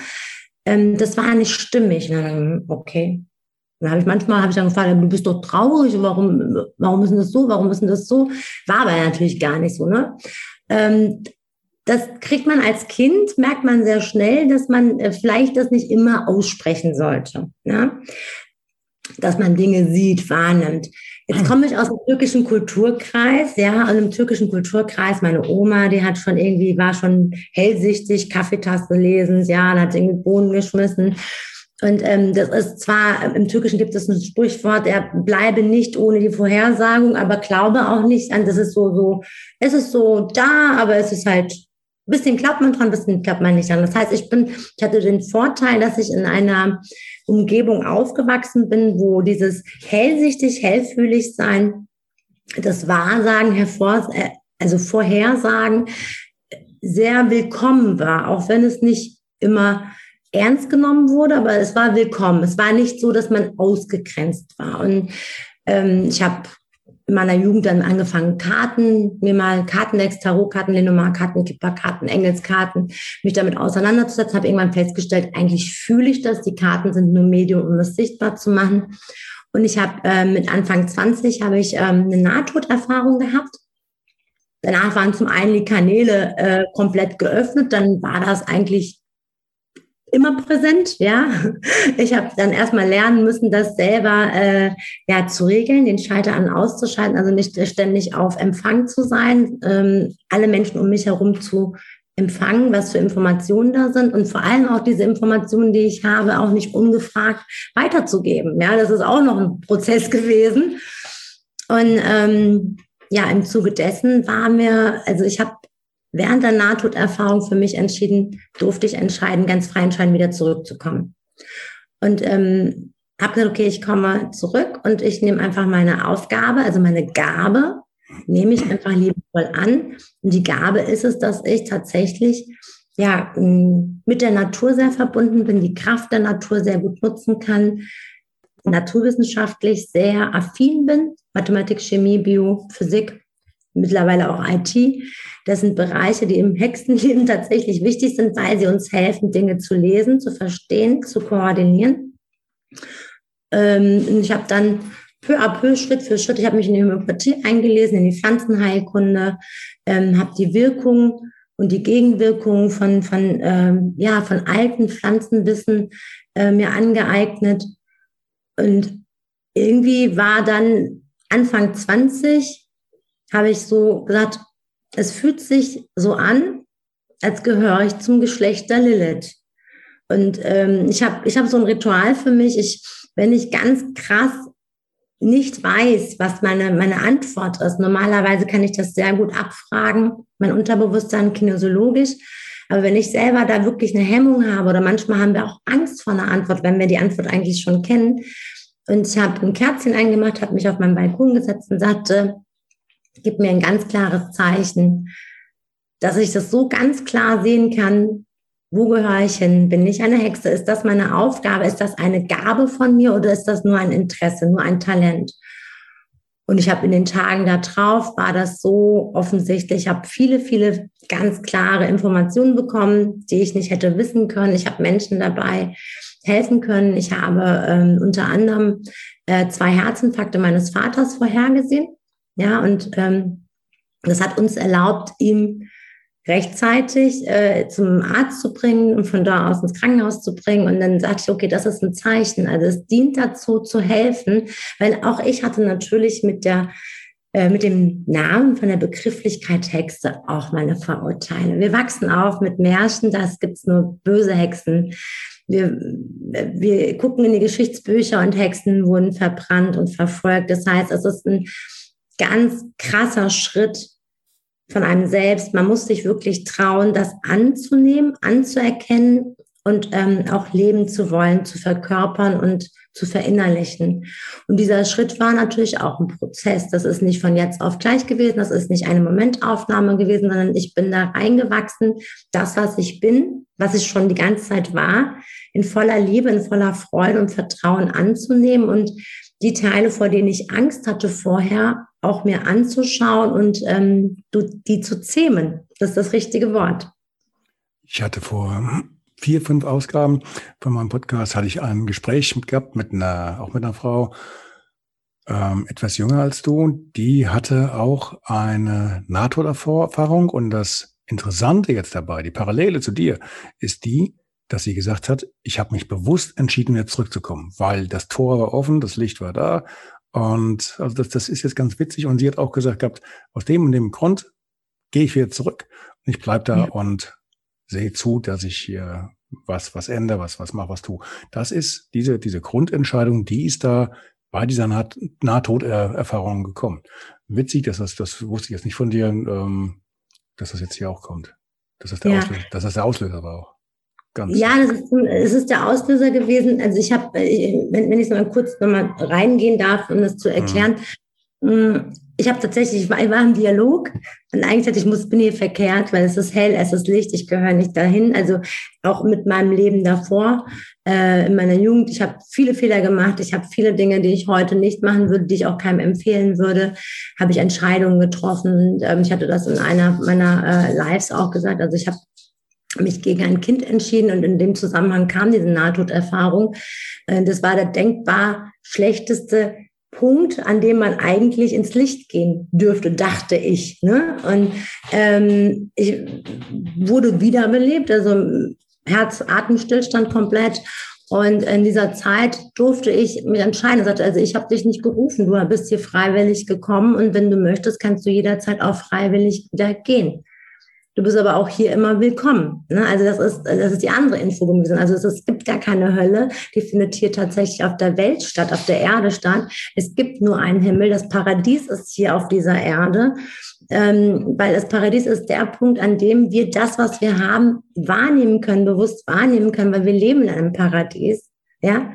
ähm, das war nicht stimmig. Dann, okay, dann habe ich manchmal habe ich dann gefragt, du bist doch traurig, warum, warum ist denn das so, warum ist denn das so? War aber natürlich gar nicht so, ne? Ähm, das kriegt man als Kind, merkt man sehr schnell, dass man äh, vielleicht das nicht immer aussprechen sollte. Ja? Dass man Dinge sieht, wahrnimmt. Jetzt komme ich aus dem türkischen Kulturkreis, ja, und im türkischen Kulturkreis, meine Oma, die hat schon irgendwie, war schon hellsichtig, Kaffeetasse lesend, ja, und hat irgendwie Bohnen geschmissen. Und ähm, das ist zwar, im Türkischen gibt es ein Sprichwort, er bleibe nicht ohne die Vorhersagung, aber glaube auch nicht an, das ist so, so, es ist so da, aber es ist halt, bisschen klappt man dran, bisschen klappt man nicht an. Das heißt, ich bin, ich hatte den Vorteil, dass ich in einer Umgebung aufgewachsen bin, wo dieses hellsichtig, hellfühlig sein, das Wahrsagen hervor, äh, also Vorhersagen sehr willkommen war, auch wenn es nicht immer ernst genommen wurde, aber es war willkommen. Es war nicht so, dass man ausgegrenzt war. Und ähm, ich habe in meiner Jugend dann angefangen, Karten, mir mal Kartendecks, Tarotkarten, Lenormand-Karten, Kipperkarten, Engelskarten, mich damit auseinanderzusetzen, habe irgendwann festgestellt, eigentlich fühle ich das, die Karten sind nur Medium, um es sichtbar zu machen. Und ich habe äh, mit Anfang 20 habe ich ähm, eine Nahtoderfahrung gehabt. Danach waren zum einen die Kanäle äh, komplett geöffnet, dann war das eigentlich immer präsent, ja. Ich habe dann erstmal lernen müssen, das selber äh, ja zu regeln, den Schalter an auszuschalten, also nicht ständig auf Empfang zu sein, ähm, alle Menschen um mich herum zu empfangen, was für Informationen da sind und vor allem auch diese Informationen, die ich habe, auch nicht ungefragt weiterzugeben. Ja, das ist auch noch ein Prozess gewesen. Und ähm, ja, im Zuge dessen war mir, also ich habe während der Nahtoderfahrung für mich entschieden, durfte ich entscheiden, ganz frei entscheiden, wieder zurückzukommen. Und ähm, habe gesagt, okay, ich komme zurück und ich nehme einfach meine Aufgabe, also meine Gabe, nehme ich einfach liebevoll an. Und die Gabe ist es, dass ich tatsächlich ja mit der Natur sehr verbunden bin, die Kraft der Natur sehr gut nutzen kann, naturwissenschaftlich sehr affin bin. Mathematik, Chemie, Bio, Physik, mittlerweile auch IT. Das sind Bereiche, die im Hexenleben tatsächlich wichtig sind, weil sie uns helfen, Dinge zu lesen, zu verstehen, zu koordinieren. Ähm, ich habe dann peu à peu, Schritt für Schritt, ich habe mich in die Homöopathie eingelesen, in die Pflanzenheilkunde, ähm, habe die Wirkung und die Gegenwirkungen von, von, ähm, ja, von alten Pflanzenwissen äh, mir angeeignet. Und irgendwie war dann Anfang 20, habe ich so gesagt, es fühlt sich so an, als gehöre ich zum Geschlecht der Lilith. Und ähm, ich habe ich hab so ein Ritual für mich. Ich, wenn ich ganz krass nicht weiß, was meine, meine Antwort ist. Normalerweise kann ich das sehr gut abfragen, mein Unterbewusstsein kinesiologisch. Aber wenn ich selber da wirklich eine Hemmung habe oder manchmal haben wir auch Angst vor einer Antwort, wenn wir die Antwort eigentlich schon kennen. Und ich habe ein Kerzchen eingemacht, habe mich auf meinen Balkon gesetzt und sagte, gib mir ein ganz klares Zeichen, dass ich das so ganz klar sehen kann, wo gehöre ich hin? Bin ich eine Hexe? Ist das meine Aufgabe? Ist das eine Gabe von mir oder ist das nur ein Interesse, nur ein Talent? Und ich habe in den Tagen darauf, war das so offensichtlich, ich habe viele, viele ganz klare Informationen bekommen, die ich nicht hätte wissen können. Ich habe Menschen dabei helfen können. Ich habe ähm, unter anderem äh, zwei Herzinfarkte meines Vaters vorhergesehen. Ja, und ähm, das hat uns erlaubt, ihm rechtzeitig äh, zum Arzt zu bringen und von da aus ins Krankenhaus zu bringen. Und dann sagte ich, okay, das ist ein Zeichen. Also es dient dazu zu helfen, weil auch ich hatte natürlich mit der äh, mit dem Namen von der Begrifflichkeit Hexe auch meine Vorurteile. Wir wachsen auf mit Märchen, das gibt's nur böse Hexen. Wir, wir gucken in die Geschichtsbücher und Hexen wurden verbrannt und verfolgt. Das heißt, es ist ein ganz krasser Schritt, von einem selbst. Man muss sich wirklich trauen, das anzunehmen, anzuerkennen und ähm, auch leben zu wollen, zu verkörpern und zu verinnerlichen. Und dieser Schritt war natürlich auch ein Prozess. Das ist nicht von jetzt auf gleich gewesen, das ist nicht eine Momentaufnahme gewesen, sondern ich bin da reingewachsen, das, was ich bin, was ich schon die ganze Zeit war, in voller Liebe, in voller Freude und Vertrauen anzunehmen und die Teile, vor denen ich Angst hatte vorher, auch mir anzuschauen und ähm, die zu zähmen. Das ist das richtige Wort. Ich hatte vor vier, fünf Ausgaben von meinem Podcast hatte ich ein Gespräch gehabt mit einer, auch mit einer Frau, ähm, etwas jünger als du. Die hatte auch eine NATO-Erfahrung und das Interessante jetzt dabei, die Parallele zu dir, ist die, dass sie gesagt hat, ich habe mich bewusst entschieden, wieder zurückzukommen, weil das Tor war offen, das Licht war da. Und also das, das ist jetzt ganz witzig. Und sie hat auch gesagt gehabt, aus dem und dem Grund gehe ich wieder zurück. Und ich bleib da ja. und sehe zu, dass ich hier was, was ändere, was, was mache, was tue. Das ist diese, diese Grundentscheidung, die ist da bei dieser Nah Nahtoderfahrung gekommen. Witzig, dass das, das wusste ich jetzt nicht von dir, ähm, dass das jetzt hier auch kommt. Dass das der, ja. Auslöser, dass das der Auslöser war auch. Ganz ja, das ist, es ist der Auslöser gewesen. Also ich habe, wenn, wenn ich noch mal kurz noch mal reingehen darf, um das zu erklären, mhm. ich habe tatsächlich, ich war, ich war im Dialog und eigentlich dachte ich, muss, bin hier verkehrt, weil es ist hell, es ist Licht, ich gehöre nicht dahin. Also auch mit meinem Leben davor, äh, in meiner Jugend, ich habe viele Fehler gemacht, ich habe viele Dinge, die ich heute nicht machen würde, die ich auch keinem empfehlen würde, habe ich Entscheidungen getroffen. Und, ähm, ich hatte das in einer meiner äh, Lives auch gesagt. Also ich habe mich gegen ein Kind entschieden und in dem Zusammenhang kam diese Nahtoderfahrung. Äh, das war der denkbar schlechteste Punkt, an dem man eigentlich ins Licht gehen dürfte, dachte ich. Ne? Und ähm, ich wurde wiederbelebt, also Herz-Atemstillstand komplett. Und in dieser Zeit durfte ich mich entscheiden. Ich sagte, also ich habe dich nicht gerufen, du bist hier freiwillig gekommen und wenn du möchtest, kannst du jederzeit auch freiwillig wieder gehen. Du bist aber auch hier immer willkommen. Ne? Also das ist, das ist die andere Info gewesen. Also es, es gibt gar keine Hölle. Die findet hier tatsächlich auf der Welt statt, auf der Erde statt. Es gibt nur einen Himmel. Das Paradies ist hier auf dieser Erde. Ähm, weil das Paradies ist der Punkt, an dem wir das, was wir haben, wahrnehmen können, bewusst wahrnehmen können, weil wir leben in einem Paradies. Ja,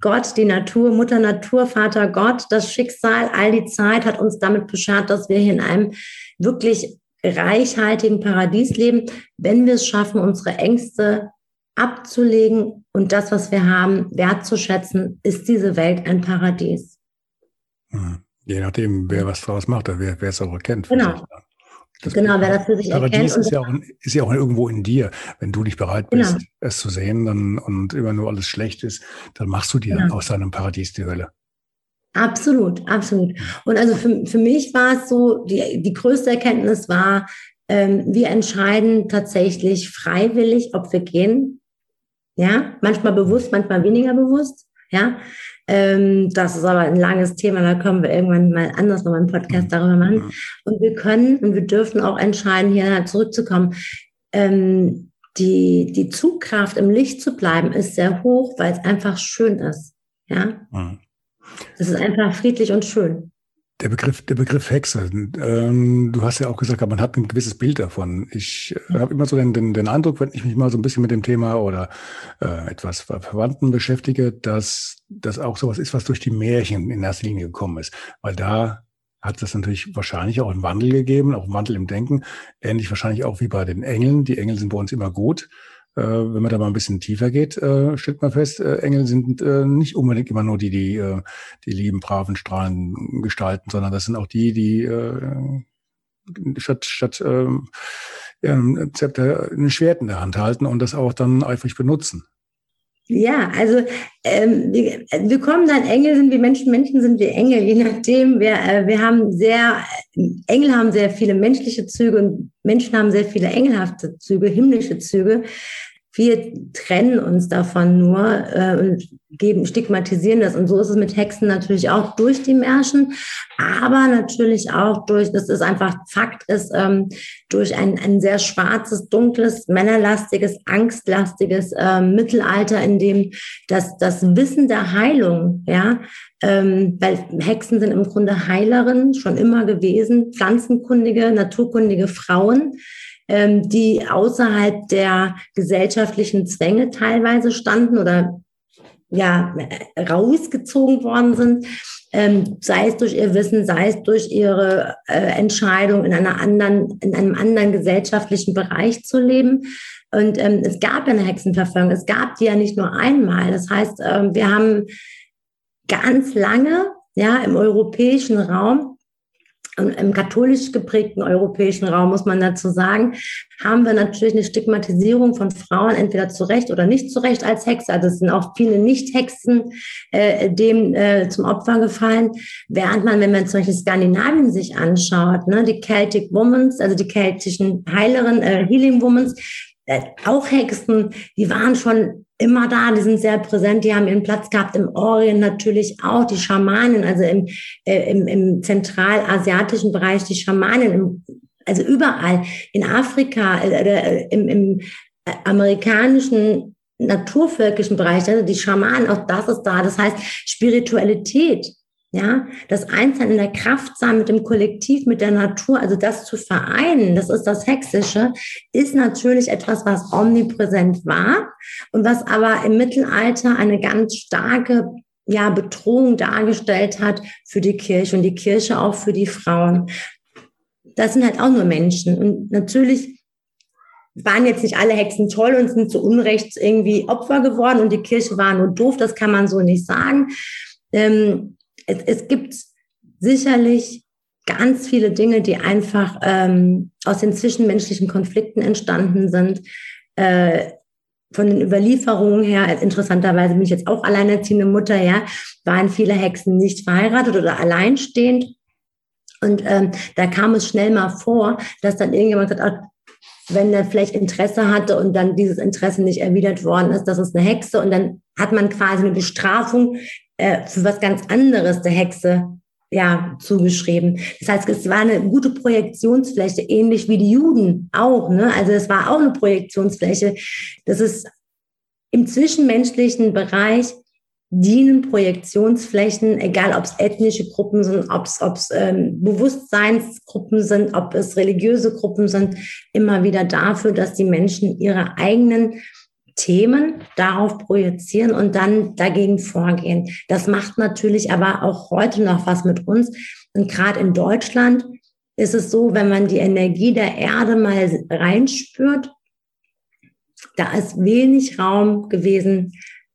Gott, die Natur, Mutter Natur, Vater Gott, das Schicksal, all die Zeit hat uns damit beschert, dass wir hier in einem wirklich reichhaltigen Paradies leben, wenn wir es schaffen, unsere Ängste abzulegen und das, was wir haben, wertzuschätzen, ist diese Welt ein Paradies. Hm. Je nachdem, wer was draus macht, wer, wer es auch erkennt. Genau. Das genau, wer das für sich Paradies erkennt. Ist ja, auch, ist ja auch irgendwo in dir. Wenn du nicht bereit bist, genau. es zu sehen dann, und immer nur alles schlecht ist, dann machst du dir genau. aus deinem Paradies die Hölle. Absolut, absolut. Und also für, für mich war es so, die, die größte Erkenntnis war, ähm, wir entscheiden tatsächlich freiwillig, ob wir gehen. Ja, manchmal bewusst, manchmal weniger bewusst. Ja, ähm, das ist aber ein langes Thema, da können wir irgendwann mal anders noch einen Podcast darüber machen. Und wir können und wir dürfen auch entscheiden, hier zurückzukommen. Ähm, die, die Zugkraft im Licht zu bleiben ist sehr hoch, weil es einfach schön ist. Ja. Es ist einfach friedlich und schön. Der Begriff, der Begriff Hexe, ähm, du hast ja auch gesagt, man hat ein gewisses Bild davon. Ich äh, habe immer so den, den, den Eindruck, wenn ich mich mal so ein bisschen mit dem Thema oder äh, etwas Verwandten beschäftige, dass das auch sowas ist, was durch die Märchen in erster Linie gekommen ist. Weil da hat es natürlich wahrscheinlich auch einen Wandel gegeben, auch einen Wandel im Denken. Ähnlich wahrscheinlich auch wie bei den Engeln. Die Engel sind bei uns immer gut. Äh, wenn man da mal ein bisschen tiefer geht, äh, stellt man fest, äh, Engel sind äh, nicht unbedingt immer nur die, die äh, die lieben, braven, strahlen gestalten, sondern das sind auch die, die äh, statt, statt äh, ja, Zepter ein Schwert in der Hand halten und das auch dann eifrig benutzen. Ja, also ähm, wir, wir kommen dann, Engel sind wie Menschen, Menschen sind wie Engel, je nachdem. Wir, äh, wir haben sehr, Engel haben sehr viele menschliche Züge und Menschen haben sehr viele engelhafte Züge, himmlische Züge. Wir trennen uns davon nur äh, und geben, stigmatisieren das. Und so ist es mit Hexen natürlich auch durch die Märchen, aber natürlich auch durch, das ist einfach Fakt ist, ähm, durch ein, ein sehr schwarzes, dunkles, männerlastiges, angstlastiges äh, Mittelalter, in dem das, das Wissen der Heilung, ja, ähm, weil Hexen sind im Grunde Heilerinnen schon immer gewesen, pflanzenkundige, naturkundige Frauen, ähm, die außerhalb der gesellschaftlichen Zwänge teilweise standen oder ja, rausgezogen worden sind, ähm, sei es durch ihr Wissen, sei es durch ihre äh, Entscheidung in einer anderen, in einem anderen gesellschaftlichen Bereich zu leben. Und ähm, es gab eine Hexenverfolgung. Es gab die ja nicht nur einmal. Das heißt, ähm, wir haben ganz lange, ja, im europäischen Raum im katholisch geprägten europäischen Raum, muss man dazu sagen, haben wir natürlich eine Stigmatisierung von Frauen entweder zu Recht oder nicht zu Recht als Hexe. Also es sind auch viele Nicht-Hexen äh, dem äh, zum Opfer gefallen. Während man, wenn man zum Beispiel Skandinavien sich anschaut, ne, die Celtic Womans, also die keltischen Heilerinnen, äh, Healing Womans, äh, auch Hexen, die waren schon immer da, die sind sehr präsent, die haben ihren Platz gehabt im Orient natürlich auch, die Schamanen, also im, äh, im, im zentralasiatischen Bereich, die Schamanen, im, also überall in Afrika, äh, äh im, im äh, amerikanischen naturvölkischen Bereich, also die Schamanen, auch das ist da. Das heißt, Spiritualität ja, das Einssein in der Kraft sein mit dem Kollektiv, mit der Natur, also das zu vereinen, das ist das Hexische, ist natürlich etwas, was omnipräsent war und was aber im Mittelalter eine ganz starke ja, Bedrohung dargestellt hat für die Kirche und die Kirche auch für die Frauen. Das sind halt auch nur Menschen und natürlich waren jetzt nicht alle Hexen toll und sind zu Unrecht irgendwie Opfer geworden und die Kirche war nur doof, das kann man so nicht sagen. Ähm, es, es gibt sicherlich ganz viele Dinge, die einfach ähm, aus den zwischenmenschlichen Konflikten entstanden sind. Äh, von den Überlieferungen her, interessanterweise bin ich jetzt auch alleinerziehende Mutter, ja, waren viele Hexen nicht verheiratet oder alleinstehend. Und ähm, da kam es schnell mal vor, dass dann irgendjemand sagt, wenn er vielleicht Interesse hatte und dann dieses Interesse nicht erwidert worden ist, das ist eine Hexe und dann hat man quasi eine Bestrafung äh, für was ganz anderes der Hexe ja, zugeschrieben. Das heißt, es war eine gute Projektionsfläche, ähnlich wie die Juden auch. Ne? Also es war auch eine Projektionsfläche. Das ist im zwischenmenschlichen Bereich dienen Projektionsflächen, egal ob es ethnische Gruppen sind, ob es ähm, Bewusstseinsgruppen sind, ob es religiöse Gruppen sind, immer wieder dafür, dass die Menschen ihre eigenen Themen darauf projizieren und dann dagegen vorgehen. Das macht natürlich aber auch heute noch was mit uns. Und gerade in Deutschland ist es so, wenn man die Energie der Erde mal reinspürt, da ist wenig Raum gewesen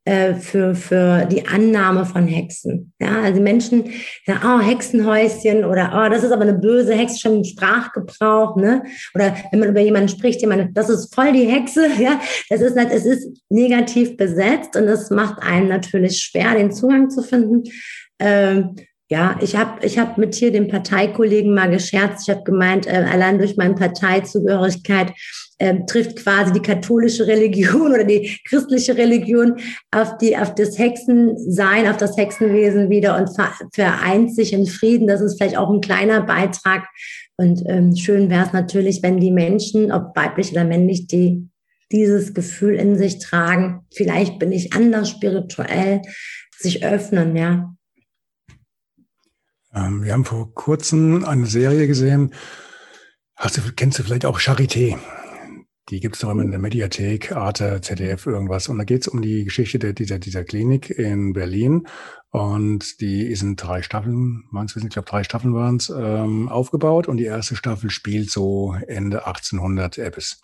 äh, für, für die Annahme von Hexen. Ja, also Menschen sagen, oh, Hexenhäuschen oder oh, das ist aber eine böse Hexe, schon im Sprachgebrauch, ne? Oder wenn man über jemanden spricht, jemand, das ist voll die Hexe, ja, das ist es ist negativ besetzt und das macht einen natürlich schwer, den Zugang zu finden. Ähm, ja, ich habe ich hab mit hier dem Parteikollegen mal gescherzt. Ich habe gemeint, äh, allein durch meine Parteizugehörigkeit äh, trifft quasi die katholische Religion oder die christliche Religion auf, die, auf das Hexensein, auf das Hexenwesen wieder und vereint sich in Frieden. Das ist vielleicht auch ein kleiner Beitrag. Und ähm, schön wäre es natürlich, wenn die Menschen, ob weiblich oder männlich, die dieses Gefühl in sich tragen, vielleicht bin ich anders spirituell, sich öffnen, ja. Ähm, wir haben vor kurzem eine Serie gesehen. Hast du, kennst du vielleicht auch Charité? Die gibt es doch immer in der Mediathek, Arte, ZDF, irgendwas. Und da geht es um die Geschichte der, dieser, dieser Klinik in Berlin. Und die ist in drei Staffeln, Wissens, ich glaube drei Staffeln waren es, ähm, aufgebaut. Und die erste Staffel spielt so Ende 1800 Ebbes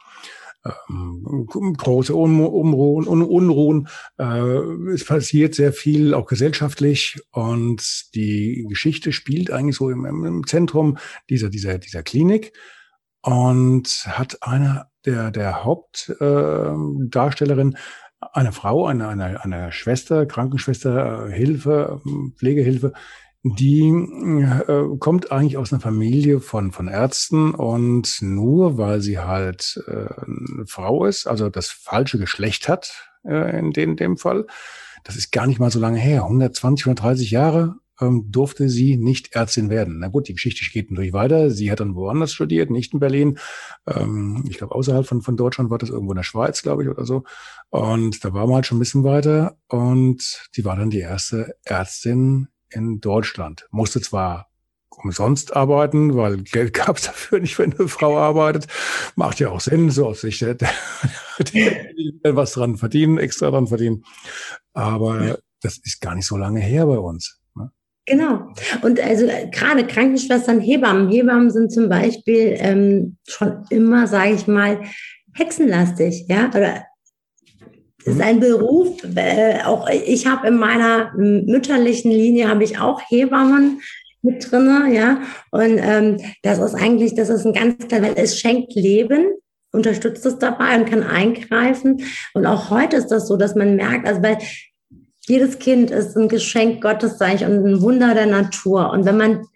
ähm, große Unruhen, Unruhen. Äh, es passiert sehr viel, auch gesellschaftlich. Und die Geschichte spielt eigentlich so im, im Zentrum dieser, dieser, dieser Klinik und hat eine der, der Hauptdarstellerin, äh, eine Frau, eine, eine, eine Schwester, Krankenschwester, Hilfe, Pflegehilfe, die äh, kommt eigentlich aus einer Familie von, von Ärzten und nur weil sie halt äh, eine Frau ist, also das falsche Geschlecht hat, äh, in, dem, dem Fall, das ist gar nicht mal so lange her, 120, 130 Jahre, ähm, durfte sie nicht Ärztin werden. Na gut, die Geschichte geht natürlich weiter. Sie hat dann woanders studiert, nicht in Berlin. Ähm, ich glaube, außerhalb von, von Deutschland war das irgendwo in der Schweiz, glaube ich, oder so. Und da war man halt schon ein bisschen weiter. Und die war dann die erste Ärztin in Deutschland. Musste zwar umsonst arbeiten, weil Geld gab es dafür nicht, wenn eine Frau arbeitet. Macht ja auch Sinn, so aus Sicht der, der was dran verdienen, extra dran verdienen. Aber das ist gar nicht so lange her bei uns. Genau. Und also gerade Krankenschwestern, Hebammen. Hebammen sind zum Beispiel ähm, schon immer, sage ich mal, hexenlastig, ja, oder ist ein Beruf, äh, auch ich habe in meiner mütterlichen Linie habe ich auch Hebammen mit drinne, ja. Und ähm, das ist eigentlich, das ist ein ganz klar, weil es schenkt Leben, unterstützt es dabei und kann eingreifen. Und auch heute ist das so, dass man merkt, also weil jedes Kind ist ein Geschenk Gottes, sage ich, und ein Wunder der Natur. Und wenn man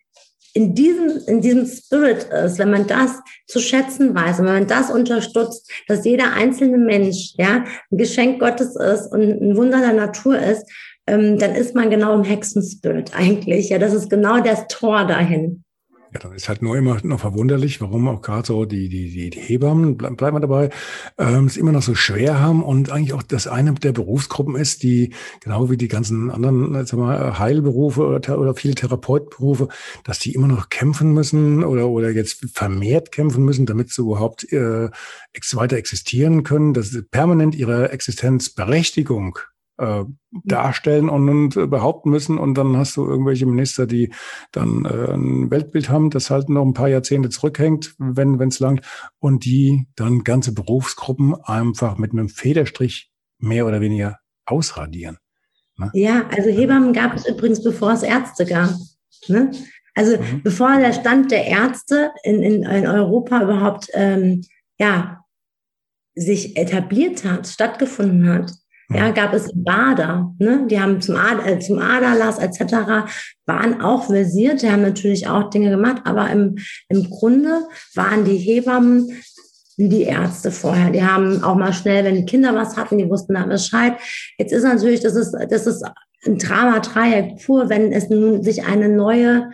in diesem, in diesem Spirit ist, wenn man das zu schätzen weiß, wenn man das unterstützt, dass jeder einzelne Mensch, ja, ein Geschenk Gottes ist und ein Wunder der Natur ist, ähm, dann ist man genau im Hexenspirit eigentlich. Ja, das ist genau das Tor dahin. Ja, dann ist halt nur immer noch verwunderlich, warum auch gerade so die, die, die, die Hebammen, bleiben wir dabei, ähm, es immer noch so schwer haben und eigentlich auch das eine der Berufsgruppen ist, die, genau wie die ganzen anderen sag mal, Heilberufe oder, oder viele Therapeutberufe, dass die immer noch kämpfen müssen oder, oder jetzt vermehrt kämpfen müssen, damit sie überhaupt äh, weiter existieren können, dass sie permanent ihre Existenzberechtigung äh, darstellen und, und, behaupten müssen. Und dann hast du irgendwelche Minister, die dann äh, ein Weltbild haben, das halt noch ein paar Jahrzehnte zurückhängt, wenn es langt, und die dann ganze Berufsgruppen einfach mit einem Federstrich mehr oder weniger ausradieren. Ne? Ja, also Hebammen gab es übrigens, bevor es Ärzte gab. Ne? Also mhm. bevor der Stand der Ärzte in, in, in Europa überhaupt ähm, ja, sich etabliert hat, stattgefunden hat, ja, gab es Bader, ne? die haben zum, Ad, äh, zum Aderlass etc. waren auch versiert, die haben natürlich auch Dinge gemacht, aber im, im Grunde waren die Hebammen wie die Ärzte vorher. Die haben auch mal schnell, wenn die Kinder was hatten, die wussten da Bescheid. Jetzt ist natürlich, das ist, das ist ein Drama-Dreieck pur, wenn es nun sich eine neue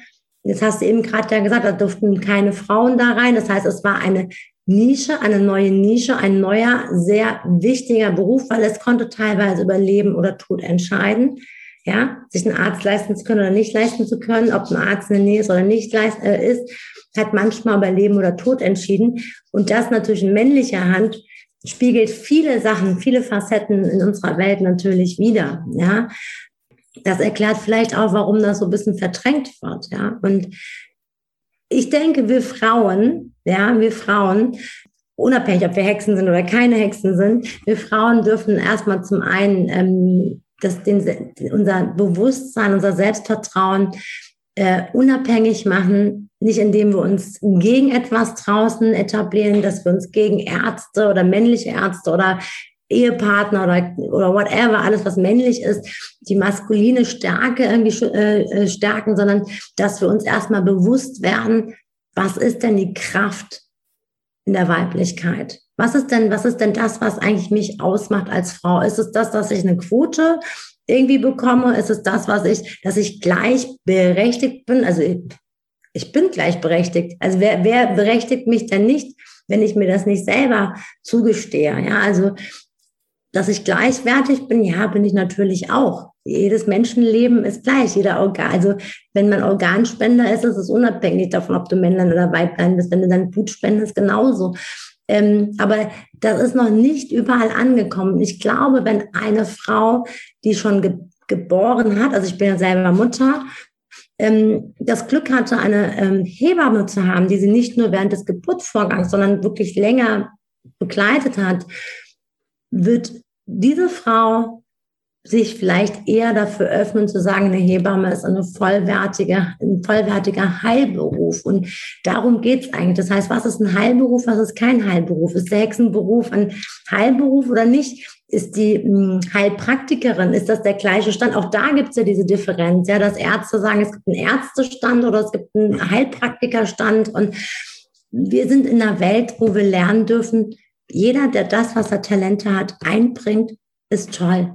Jetzt hast du eben gerade ja gesagt, da durften keine Frauen da rein. Das heißt, es war eine Nische, eine neue Nische, ein neuer, sehr wichtiger Beruf, weil es konnte teilweise über Leben oder Tod entscheiden. Ja, sich einen Arzt leisten zu können oder nicht leisten zu können, ob ein Arzt in der Nähe ist oder nicht äh, ist, hat manchmal über Leben oder Tod entschieden. Und das natürlich in männlicher Hand spiegelt viele Sachen, viele Facetten in unserer Welt natürlich wieder. Ja, das erklärt vielleicht auch, warum das so ein bisschen verdrängt wird. Ja, und ich denke, wir Frauen, ja, wir Frauen unabhängig, ob wir Hexen sind oder keine Hexen sind, wir Frauen dürfen erstmal zum einen ähm, das, den, unser Bewusstsein, unser Selbstvertrauen äh, unabhängig machen, nicht indem wir uns gegen etwas draußen etablieren, dass wir uns gegen Ärzte oder männliche Ärzte oder Ehepartner oder, oder whatever, alles was männlich ist, die maskuline Stärke irgendwie äh, äh, stärken, sondern dass wir uns erstmal bewusst werden, was ist denn die Kraft in der Weiblichkeit? Was ist denn, was ist denn das, was eigentlich mich ausmacht als Frau? Ist es das, dass ich eine Quote irgendwie bekomme? Ist es das, was ich, dass ich gleichberechtigt bin? Also ich, ich bin gleichberechtigt. Also wer, wer berechtigt mich denn nicht, wenn ich mir das nicht selber zugestehe? Ja, also, dass ich gleichwertig bin, ja, bin ich natürlich auch. Jedes Menschenleben ist gleich, jeder Organ. Also, wenn man Organspender ist, ist es unabhängig davon, ob du Männlein oder Weiblein bist. Wenn du dein Blut spendest, genauso. Ähm, aber das ist noch nicht überall angekommen. Ich glaube, wenn eine Frau, die schon ge geboren hat, also ich bin ja selber Mutter, ähm, das Glück hatte, eine ähm, Hebamme zu haben, die sie nicht nur während des Geburtsvorgangs, sondern wirklich länger begleitet hat, wird diese Frau sich vielleicht eher dafür öffnen zu sagen, eine Hebamme ist eine vollwertige, ein vollwertiger Heilberuf. Und darum geht's eigentlich. Das heißt, was ist ein Heilberuf, was ist kein Heilberuf? Ist der Hexenberuf ein Heilberuf oder nicht? Ist die hm, Heilpraktikerin, ist das der gleiche Stand? Auch da gibt's ja diese Differenz, ja, dass Ärzte sagen, es gibt einen Ärztestand oder es gibt einen Heilpraktikerstand. Und wir sind in einer Welt, wo wir lernen dürfen, jeder, der das, was er Talente hat, einbringt, ist toll.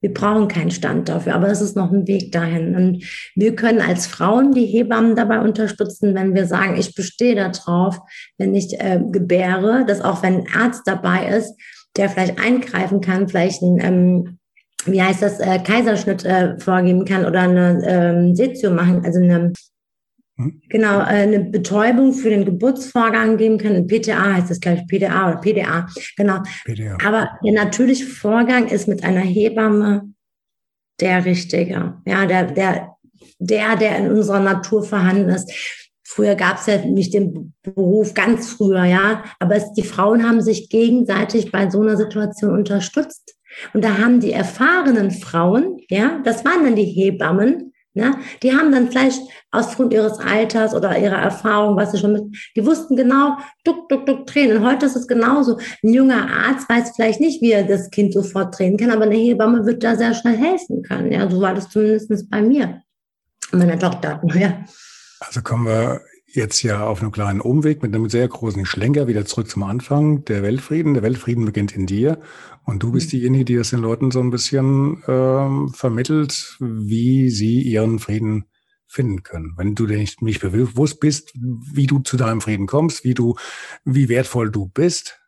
Wir brauchen keinen Stand dafür, aber es ist noch ein Weg dahin. Und wir können als Frauen die Hebammen dabei unterstützen, wenn wir sagen, ich bestehe darauf, wenn ich äh, gebäre, dass auch wenn ein Arzt dabei ist, der vielleicht eingreifen kann, vielleicht ein, ähm, wie heißt das, äh, Kaiserschnitt äh, vorgeben kann oder eine ähm, Setio machen, also eine hm? Genau, äh, eine Betäubung für den Geburtsvorgang geben kann. PTA heißt das gleich, PDA oder PDA, genau. PDA. Aber der natürliche Vorgang ist mit einer Hebamme der richtige. Ja, der, der, der, der in unserer Natur vorhanden ist. Früher gab es ja nicht den Beruf, ganz früher, ja. Aber es, die Frauen haben sich gegenseitig bei so einer Situation unterstützt. Und da haben die erfahrenen Frauen, ja, das waren dann die Hebammen, Ne? Die haben dann vielleicht aufgrund ihres Alters oder ihrer Erfahrung, was sie schon mit, die wussten genau, duck, duck, duck, drehen. Und heute ist es genauso. Ein junger Arzt weiß vielleicht nicht, wie er das Kind sofort drehen kann, aber eine Hebamme wird da sehr schnell helfen können. Ja, so war das zumindest bei mir. Meiner Tochter, ja. Also kommen wir jetzt ja auf einem kleinen Umweg mit einem sehr großen Schlenker wieder zurück zum Anfang. Der Weltfrieden. Der Weltfrieden beginnt in dir. Und du bist mhm. diejenige, die das den Leuten so ein bisschen ähm, vermittelt, wie sie ihren Frieden finden können. Wenn du dir nicht, nicht bewusst bist, wie du zu deinem Frieden kommst, wie du, wie wertvoll du bist,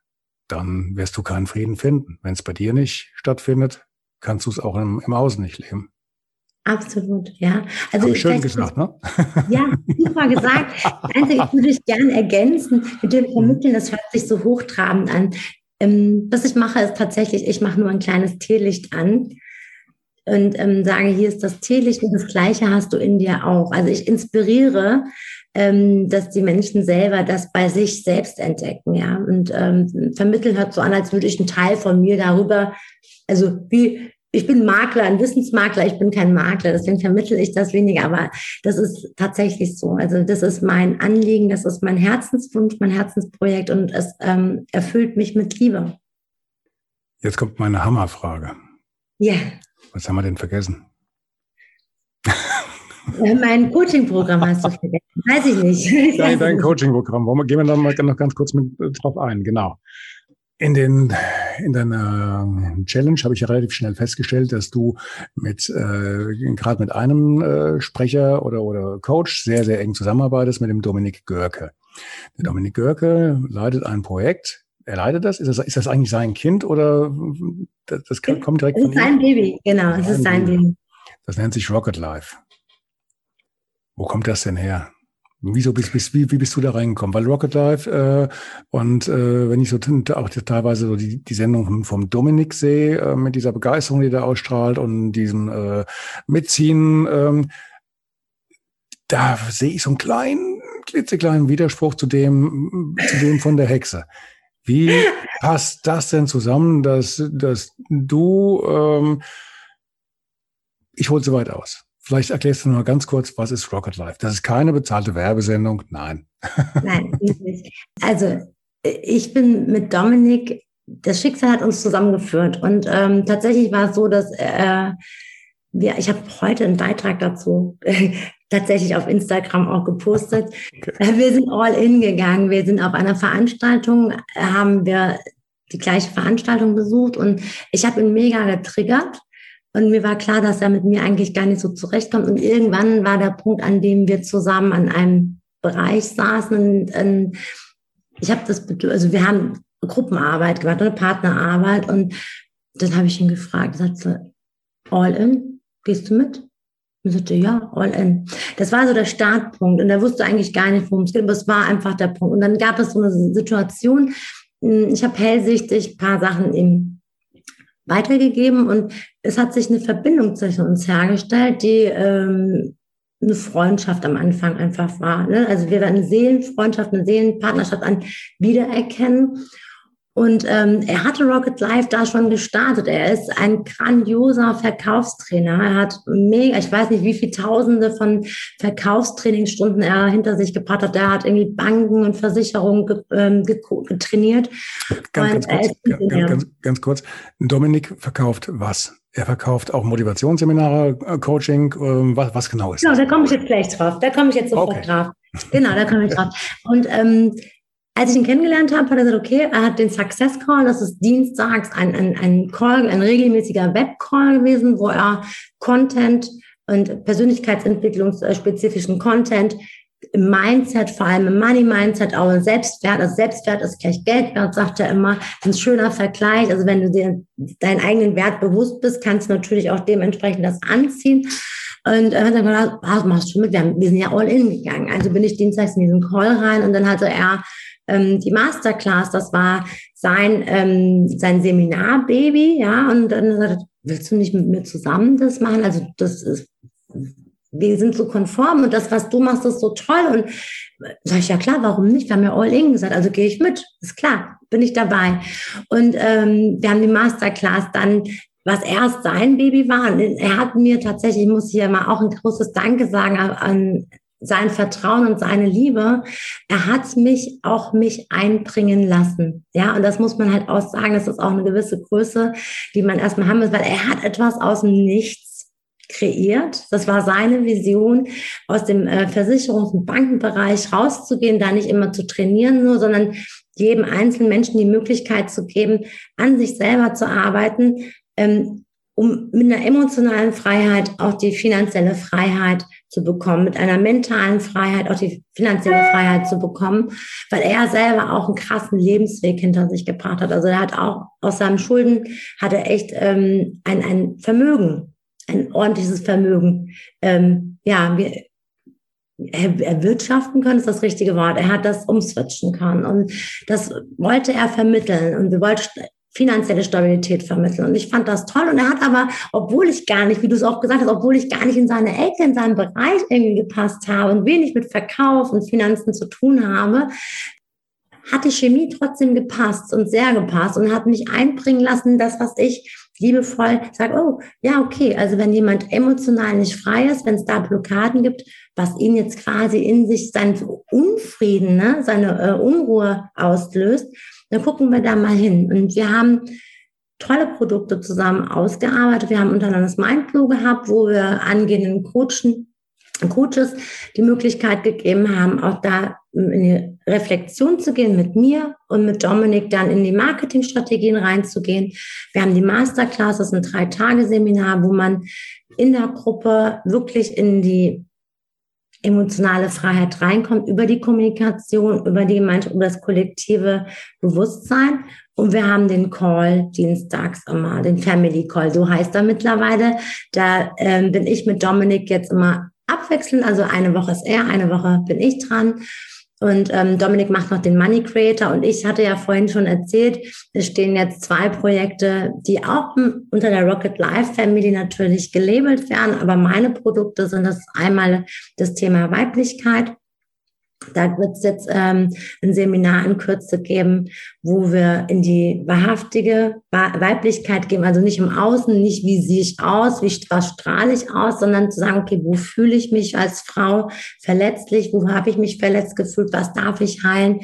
dann wirst du keinen Frieden finden. Wenn es bei dir nicht stattfindet, kannst du es auch im, im Außen nicht leben. Absolut, ja. Also ich schön gesagt, ne? Ja, super gesagt. Einzige, ich würde ich gerne ergänzen mit dem Vermitteln, das hört sich so hochtrabend an. Ähm, was ich mache, ist tatsächlich, ich mache nur ein kleines Teelicht an und ähm, sage, hier ist das Teelicht und das Gleiche hast du in dir auch. Also ich inspiriere, ähm, dass die Menschen selber das bei sich selbst entdecken, ja. Und ähm, vermitteln hört so an, als würde ich einen Teil von mir darüber, also wie ich bin Makler, ein Wissensmakler, ich bin kein Makler, deswegen vermittle ich das weniger, aber das ist tatsächlich so. Also das ist mein Anliegen, das ist mein Herzenswunsch, mein Herzensprojekt und es ähm, erfüllt mich mit Liebe. Jetzt kommt meine Hammerfrage. Ja. Was haben wir denn vergessen? Mein Coaching-Programm hast du vergessen. Weiß ich nicht. Dein, dein Coaching-Programm. Gehen wir da mal noch ganz kurz mit äh, drauf ein. Genau. In, den, in deiner Challenge habe ich ja relativ schnell festgestellt, dass du mit äh, gerade mit einem äh, Sprecher oder, oder Coach sehr, sehr eng zusammenarbeitest mit dem Dominik Görke. Der Dominik Görke leitet ein Projekt. Er leitet das? Ist das, ist das eigentlich sein Kind oder das, das kommt direkt von ihm? Das ist sein Baby, genau, es ist sein Baby. Das nennt sich Rocket Life. Wo kommt das denn her? Wieso bist, bist, wie, wie bist du da reingekommen? Weil Rocket Life äh, und äh, wenn ich so auch teilweise so die, die Sendung vom Dominik sehe, äh, mit dieser Begeisterung, die der ausstrahlt und diesem äh, Mitziehen, ähm, da sehe ich so einen kleinen, klitzekleinen Widerspruch zu dem, zu dem von der Hexe. Wie passt das denn zusammen, dass, dass du, ähm, ich hole so weit aus. Vielleicht erklärst du noch ganz kurz, was ist Rocket Life? Das ist keine bezahlte Werbesendung, nein. Nein, nicht. Also ich bin mit Dominik, das Schicksal hat uns zusammengeführt und ähm, tatsächlich war es so, dass äh, wir, ich habe heute einen Beitrag dazu tatsächlich auf Instagram auch gepostet. Okay. Äh, wir sind all in gegangen. Wir sind auf einer Veranstaltung, haben wir die gleiche Veranstaltung besucht und ich habe ihn mega getriggert. Und mir war klar, dass er mit mir eigentlich gar nicht so zurechtkommt. Und irgendwann war der Punkt, an dem wir zusammen an einem Bereich saßen. Und, und ich habe das, also wir haben Gruppenarbeit gemacht, eine Partnerarbeit. Und dann habe ich ihn gefragt, sagte, all in, gehst du mit? Und sagte, ja, all in. Das war so der Startpunkt. Und er wusste eigentlich gar nicht, worum es geht, aber es war einfach der Punkt. Und dann gab es so eine Situation, hm, ich habe hellsichtig ein paar Sachen ihm weitergegeben und es hat sich eine Verbindung zwischen uns hergestellt, die ähm, eine Freundschaft am Anfang einfach war. Ne? Also wir werden eine Seelenfreundschaft, eine Seelenpartnerschaft an wiedererkennen. Und ähm, er hatte Rocket Life da schon gestartet. Er ist ein grandioser Verkaufstrainer. Er hat mega, ich weiß nicht, wie viele Tausende von Verkaufstrainingsstunden er hinter sich gebracht hat. Er hat irgendwie Banken und Versicherungen ge, ähm, getrainiert. Ganz, ganz, kurz, ganz, ganz, ganz kurz. Dominik verkauft was? Er verkauft auch Motivationsseminare, äh, Coaching. Ähm, was, was genau ist Genau, da komme ich jetzt gleich drauf. Da komme ich jetzt sofort okay. drauf. Genau, da komme ich drauf. Und ähm, als ich ihn kennengelernt habe, hat er gesagt, okay, er hat den Success Call, das ist dienstags ein, ein, ein Call, ein regelmäßiger Web-Call gewesen, wo er Content und persönlichkeitsentwicklungsspezifischen Content im Mindset, vor allem im Money-Mindset, auch im Selbstwert. Also Selbstwert ist gleich Geldwert, sagt er immer. Ein schöner Vergleich. Also wenn du dir deinen eigenen Wert bewusst bist, kannst du natürlich auch dementsprechend das anziehen. Und er hat dann gesagt, was machst du mit? Wir, haben, wir sind ja all in gegangen. Also bin ich dienstags in diesen Call rein und dann hatte er ähm, die Masterclass, das war sein, ähm, sein Seminarbaby, ja, und dann sagt er, willst du nicht mit mir zusammen das machen? Also das ist, wir sind so konform und das, was du machst, ist so toll. Und sag ich, ja klar, warum nicht? Wir haben ja all in gesagt, also gehe ich mit, ist klar, bin ich dabei. Und ähm, wir haben die Masterclass dann was erst sein Baby war. Und er hat mir tatsächlich, ich muss hier mal auch ein großes Danke sagen an, sein Vertrauen und seine Liebe, er hat mich auch mich einbringen lassen. Ja, und das muss man halt auch sagen, das ist auch eine gewisse Größe, die man erstmal haben muss, weil er hat etwas aus dem Nichts kreiert. Das war seine Vision, aus dem äh, Versicherungs- und Bankenbereich rauszugehen, da nicht immer zu trainieren nur, sondern jedem einzelnen Menschen die Möglichkeit zu geben, an sich selber zu arbeiten, ähm, um mit einer emotionalen Freiheit auch die finanzielle Freiheit zu bekommen, mit einer mentalen Freiheit auch die finanzielle Freiheit zu bekommen, weil er selber auch einen krassen Lebensweg hinter sich gebracht hat. Also er hat auch aus seinen Schulden hat er echt ähm, ein, ein Vermögen, ein ordentliches Vermögen. Ähm, ja, wir, erwirtschaften können, ist das richtige Wort. Er hat das umswitchen können und das wollte er vermitteln und wir wollten finanzielle Stabilität vermitteln. Und ich fand das toll. Und er hat aber, obwohl ich gar nicht, wie du es auch gesagt hast, obwohl ich gar nicht in seine Ecke, in seinen Bereich irgendwie gepasst habe und wenig mit Verkauf und Finanzen zu tun habe, hat die Chemie trotzdem gepasst und sehr gepasst und hat mich einbringen lassen, das, was ich liebevoll sage, oh, ja, okay, also wenn jemand emotional nicht frei ist, wenn es da Blockaden gibt, was ihn jetzt quasi in sich seinen Unfrieden, ne, seine äh, Unruhe auslöst, dann gucken wir da mal hin. Und wir haben tolle Produkte zusammen ausgearbeitet. Wir haben untereinander das Mindflow gehabt, wo wir angehenden Coachen, Coaches die Möglichkeit gegeben haben, auch da in die Reflexion zu gehen mit mir und mit Dominik dann in die Marketingstrategien reinzugehen. Wir haben die Masterclass, das ist ein Drei-Tage-Seminar, wo man in der Gruppe wirklich in die emotionale Freiheit reinkommt, über die Kommunikation, über die Gemeinschaft, über das kollektive Bewusstsein. Und wir haben den Call dienstags immer, den Family Call, so heißt er mittlerweile. Da ähm, bin ich mit Dominik jetzt immer abwechselnd, also eine Woche ist er, eine Woche bin ich dran. Und ähm, Dominik macht noch den Money Creator. Und ich hatte ja vorhin schon erzählt, es stehen jetzt zwei Projekte, die auch unter der Rocket Life Family natürlich gelabelt werden. Aber meine Produkte sind das einmal das Thema Weiblichkeit. Da wird es jetzt ähm, ein Seminar in Kürze geben, wo wir in die wahrhaftige Weiblichkeit gehen, also nicht im Außen, nicht wie sehe ich aus, wie strahle ich aus, sondern zu sagen, okay, wo fühle ich mich als Frau verletzlich, wo habe ich mich verletzt gefühlt, was darf ich heilen,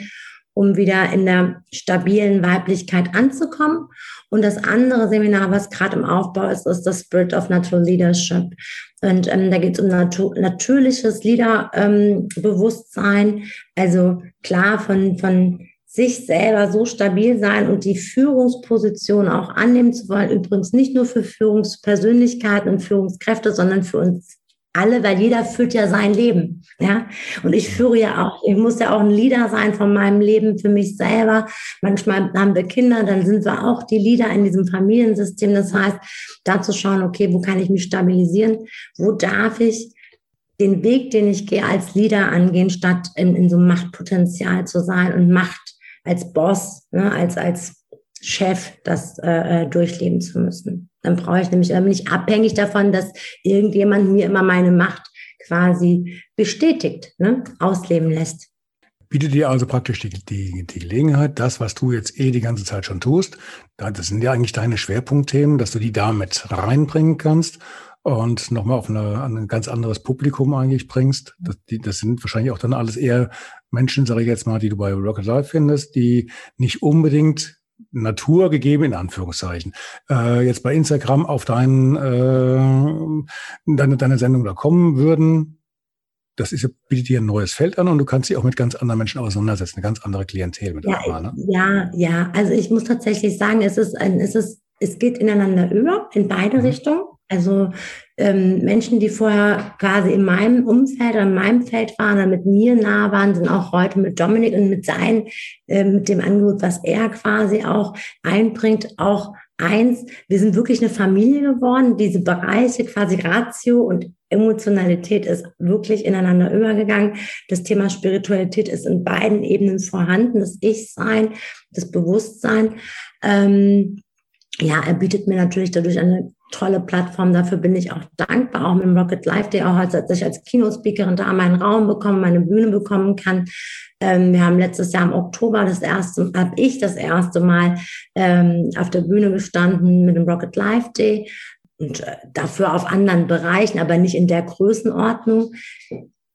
um wieder in der stabilen Weiblichkeit anzukommen. Und das andere Seminar, was gerade im Aufbau ist, ist das Spirit of Natural Leadership. Und ähm, da geht es um natu natürliches Liederbewusstsein. Ähm, also klar von, von sich selber so stabil sein und die Führungsposition auch annehmen zu wollen. Übrigens nicht nur für Führungspersönlichkeiten und Führungskräfte, sondern für uns alle, weil jeder führt ja sein Leben, ja. Und ich führe ja auch, ich muss ja auch ein Leader sein von meinem Leben für mich selber. Manchmal haben wir Kinder, dann sind wir auch die Leader in diesem Familiensystem. Das heißt, da zu schauen, okay, wo kann ich mich stabilisieren? Wo darf ich den Weg, den ich gehe, als Leader angehen, statt in, in so Machtpotenzial zu sein und Macht als Boss, ne, als, als Chef das äh, äh durchleben zu müssen. Dann brauche ich nämlich bin nicht abhängig davon, dass irgendjemand mir immer meine Macht quasi bestätigt, ne, ausleben lässt. Bietet dir also praktisch die, die, die Gelegenheit, das, was du jetzt eh die ganze Zeit schon tust, das sind ja eigentlich deine Schwerpunktthemen, dass du die damit reinbringen kannst und nochmal auf eine, ein ganz anderes Publikum eigentlich bringst. Das, die, das sind wahrscheinlich auch dann alles eher Menschen, sage ich jetzt mal, die du bei Rocket Life findest, die nicht unbedingt Natur gegeben, in Anführungszeichen, äh, jetzt bei Instagram auf dein, äh, deine, deine Sendung da kommen würden, das ist, bietet dir ein neues Feld an und du kannst dich auch mit ganz anderen Menschen auseinandersetzen, eine ganz andere Klientel mit ja, einmal, ne? Ja, ja, also ich muss tatsächlich sagen, es ist ein, es ist, es geht ineinander über, in beide mhm. Richtungen. Also ähm, Menschen, die vorher quasi in meinem Umfeld oder in meinem Feld waren oder mit mir nah waren, sind auch heute mit Dominik und mit sein, äh, mit dem Angebot, was er quasi auch einbringt, auch eins. Wir sind wirklich eine Familie geworden. Diese Bereiche quasi Ratio und Emotionalität ist wirklich ineinander übergegangen. Das Thema Spiritualität ist in beiden Ebenen vorhanden. Das Ich-Sein, das Bewusstsein. Ähm, ja, er bietet mir natürlich dadurch eine tolle Plattform. Dafür bin ich auch dankbar, auch mit dem Rocket Live Day, auch als, ich als Kinospeakerin da meinen Raum bekommen, meine Bühne bekommen kann. Ähm, wir haben letztes Jahr im Oktober das erste, habe ich das erste Mal ähm, auf der Bühne gestanden mit dem Rocket Live Day und äh, dafür auf anderen Bereichen, aber nicht in der Größenordnung.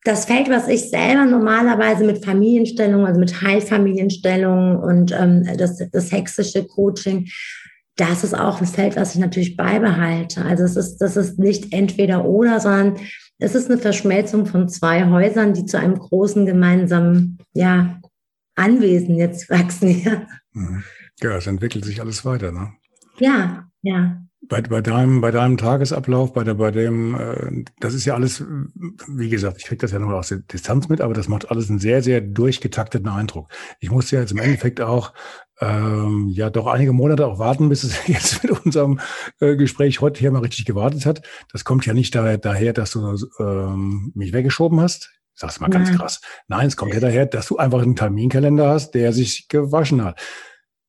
Das Feld, was ich selber normalerweise mit Familienstellung, also mit Heilfamilienstellung und ähm, das, das hexische Coaching das ist auch ein Feld, was ich natürlich beibehalte. Also es ist, das ist nicht entweder oder, sondern es ist eine Verschmelzung von zwei Häusern, die zu einem großen gemeinsamen, ja, Anwesen jetzt wachsen. Ja, mhm. ja es entwickelt sich alles weiter, ne? Ja, ja. Bei, bei, deinem, bei deinem Tagesablauf, bei, der, bei dem, äh, das ist ja alles, wie gesagt, ich kriege das ja nur aus der Distanz mit, aber das macht alles einen sehr, sehr durchgetakteten Eindruck. Ich musste ja jetzt im Endeffekt auch ähm, ja doch einige Monate auch warten, bis es jetzt mit unserem äh, Gespräch heute hier mal richtig gewartet hat. Das kommt ja nicht daher, daher dass du ähm, mich weggeschoben hast. Ich sag's mal ganz krass. Nein, es kommt ja daher, dass du einfach einen Terminkalender hast, der sich gewaschen hat.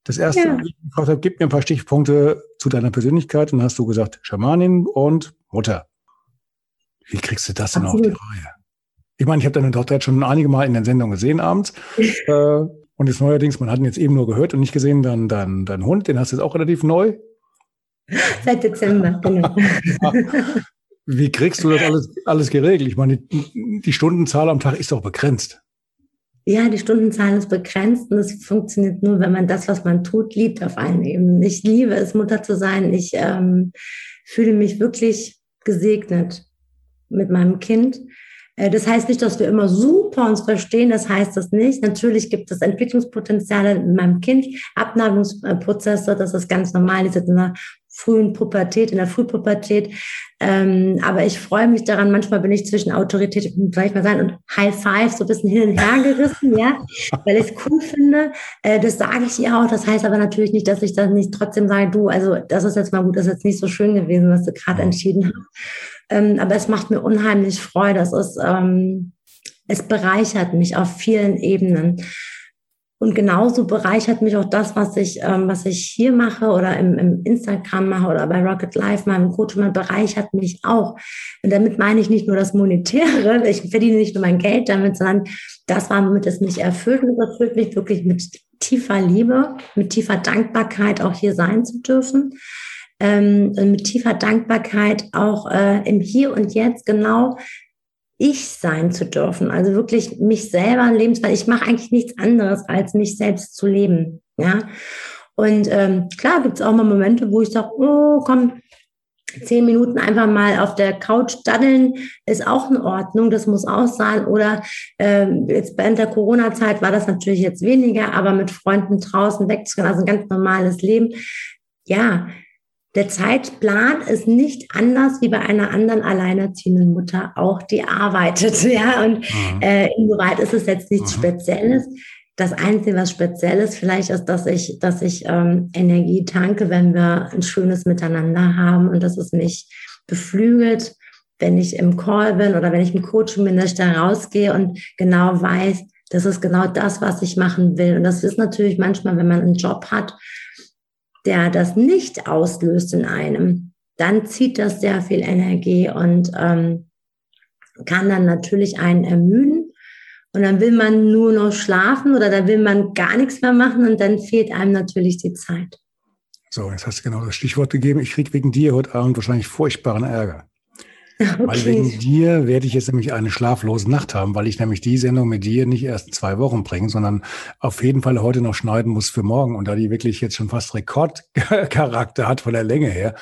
Das erste, ja. ich gefragt habe, gib mir ein paar Stichpunkte zu deiner Persönlichkeit und hast du gesagt, Schamanin und Mutter. Wie kriegst du das denn Absolut. auf die Reihe? Ich meine, ich habe deine Tochter jetzt schon einige Mal in den Sendungen gesehen abends. äh, und jetzt neuerdings, man hat ihn jetzt eben nur gehört und nicht gesehen, dann dein, dein Hund, den hast du jetzt auch relativ neu. Seit Dezember, genau. Wie kriegst du das alles, alles geregelt? Ich meine, die, die Stundenzahl am Tag ist doch begrenzt. Ja, die Stundenzahl ist begrenzt und es funktioniert nur, wenn man das, was man tut, liebt auf allen Ebenen. Ich liebe es, Mutter zu sein. Ich ähm, fühle mich wirklich gesegnet mit meinem Kind. Äh, das heißt nicht, dass wir immer super uns verstehen, das heißt das nicht. Natürlich gibt es Entwicklungspotenziale in meinem Kind, Abnabelungsprozesse, das ist ganz normal, die sind in der frühen Pubertät, in der Frühpubertät. Ähm, aber ich freue mich daran, manchmal bin ich zwischen Autorität, soll ich mal sagen, und High Five so ein bisschen hin und her gerissen, ja, weil ich es cool finde. Äh, das sage ich ihr auch. Das heißt aber natürlich nicht, dass ich dann nicht trotzdem sage, du, also das ist jetzt mal gut, das ist jetzt nicht so schön gewesen, was du gerade entschieden hast. Ähm, aber es macht mir unheimlich Freude. Es ist, ähm, es bereichert mich auf vielen Ebenen. Und genauso bereichert mich auch das, was ich, ähm, was ich hier mache oder im, im Instagram mache oder bei Rocket Life, meinem Coach, man bereichert mich auch. Und damit meine ich nicht nur das Monetäre, ich verdiene nicht nur mein Geld damit, sondern das, womit es mich erfüllt. Und es erfüllt mich wirklich mit tiefer Liebe, mit tiefer Dankbarkeit auch hier sein zu dürfen. Ähm, mit tiefer Dankbarkeit auch äh, im Hier und Jetzt genau ich sein zu dürfen. Also wirklich mich selber leben, weil ich mache eigentlich nichts anderes, als mich selbst zu leben. Ja. Und ähm, klar gibt es auch mal Momente, wo ich sage, oh, komm, zehn Minuten einfach mal auf der Couch daddeln ist auch in Ordnung, das muss auch sein. Oder ähm, jetzt während der Corona-Zeit war das natürlich jetzt weniger, aber mit Freunden draußen wegzugehen, also ein ganz normales Leben. Ja, der Zeitplan ist nicht anders wie bei einer anderen alleinerziehenden Mutter auch, die arbeitet. Ja, und mhm. äh, insoweit ist es jetzt nichts mhm. Spezielles. Das Einzige, was speziell ist, vielleicht ist, dass ich, dass ich ähm, Energie tanke, wenn wir ein schönes Miteinander haben und dass es mich beflügelt, wenn ich im Call bin oder wenn ich im Coaching bin, dass ich da rausgehe und genau weiß, das ist genau das, was ich machen will. Und das ist natürlich manchmal, wenn man einen Job hat, der das nicht auslöst in einem, dann zieht das sehr viel Energie und ähm, kann dann natürlich einen ermüden. Und dann will man nur noch schlafen oder dann will man gar nichts mehr machen und dann fehlt einem natürlich die Zeit. So, jetzt hast du genau das Stichwort gegeben. Ich kriege wegen dir heute Abend wahrscheinlich furchtbaren Ärger. Okay. Weil wegen dir werde ich jetzt nämlich eine schlaflose Nacht haben, weil ich nämlich die Sendung mit dir nicht erst zwei Wochen bringe, sondern auf jeden Fall heute noch schneiden muss für morgen. Und da die wirklich jetzt schon fast Rekordcharakter hat von der Länge her.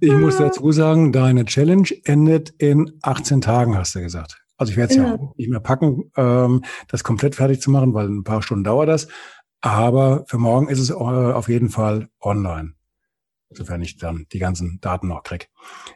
Ich muss dazu sagen, deine Challenge endet in 18 Tagen, hast du gesagt. Also ich werde es ja. ja nicht mehr packen, ähm, das komplett fertig zu machen, weil ein paar Stunden dauert das. Aber für morgen ist es äh, auf jeden Fall online sofern ich dann die ganzen Daten noch kriege.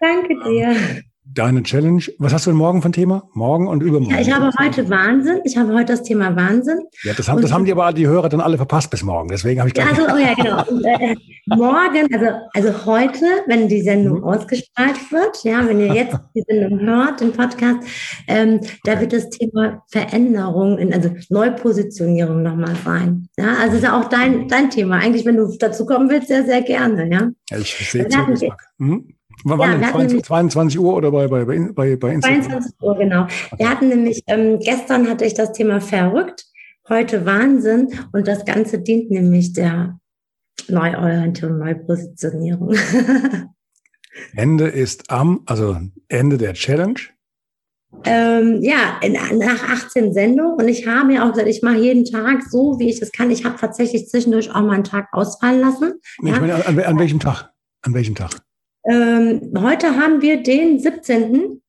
Danke dir. Ähm, deine Challenge, was hast du denn morgen ein Thema? Morgen und übermorgen? Ja, ich habe heute Wahnsinn. Ich habe heute das Thema Wahnsinn. Ja, das haben, das haben die aber die Hörer dann alle verpasst bis morgen. Deswegen habe ich ja, also, oh ja, genau. Und, äh, morgen, also, also heute, wenn die Sendung mhm. ausgestrahlt wird, ja, wenn ihr jetzt die Sendung hört, den Podcast, ähm, okay. da wird das Thema Veränderung, in, also Neupositionierung nochmal sein. Ja, also ist ja auch dein, dein Thema. Eigentlich, wenn du dazu kommen willst, sehr, sehr gerne, ja. Ja, ich sehe zu, mhm. Wann ja, denn? 22, 22, Uhr oder bei, bei, bei, bei Instagram? 22 Uhr, genau. Okay. Wir hatten nämlich, ähm, gestern hatte ich das Thema verrückt, heute Wahnsinn und das Ganze dient nämlich der Neuorientierung, Neupositionierung. Ende ist am, also Ende der Challenge. Ähm, ja, in, nach 18 Sendungen. Und ich habe ja auch gesagt, ich mache jeden Tag so, wie ich es kann. Ich habe tatsächlich zwischendurch auch mal einen Tag ausfallen lassen. Ich ja. meine, an, an, welchem Tag? An welchem Tag? Ähm, heute haben wir den 17.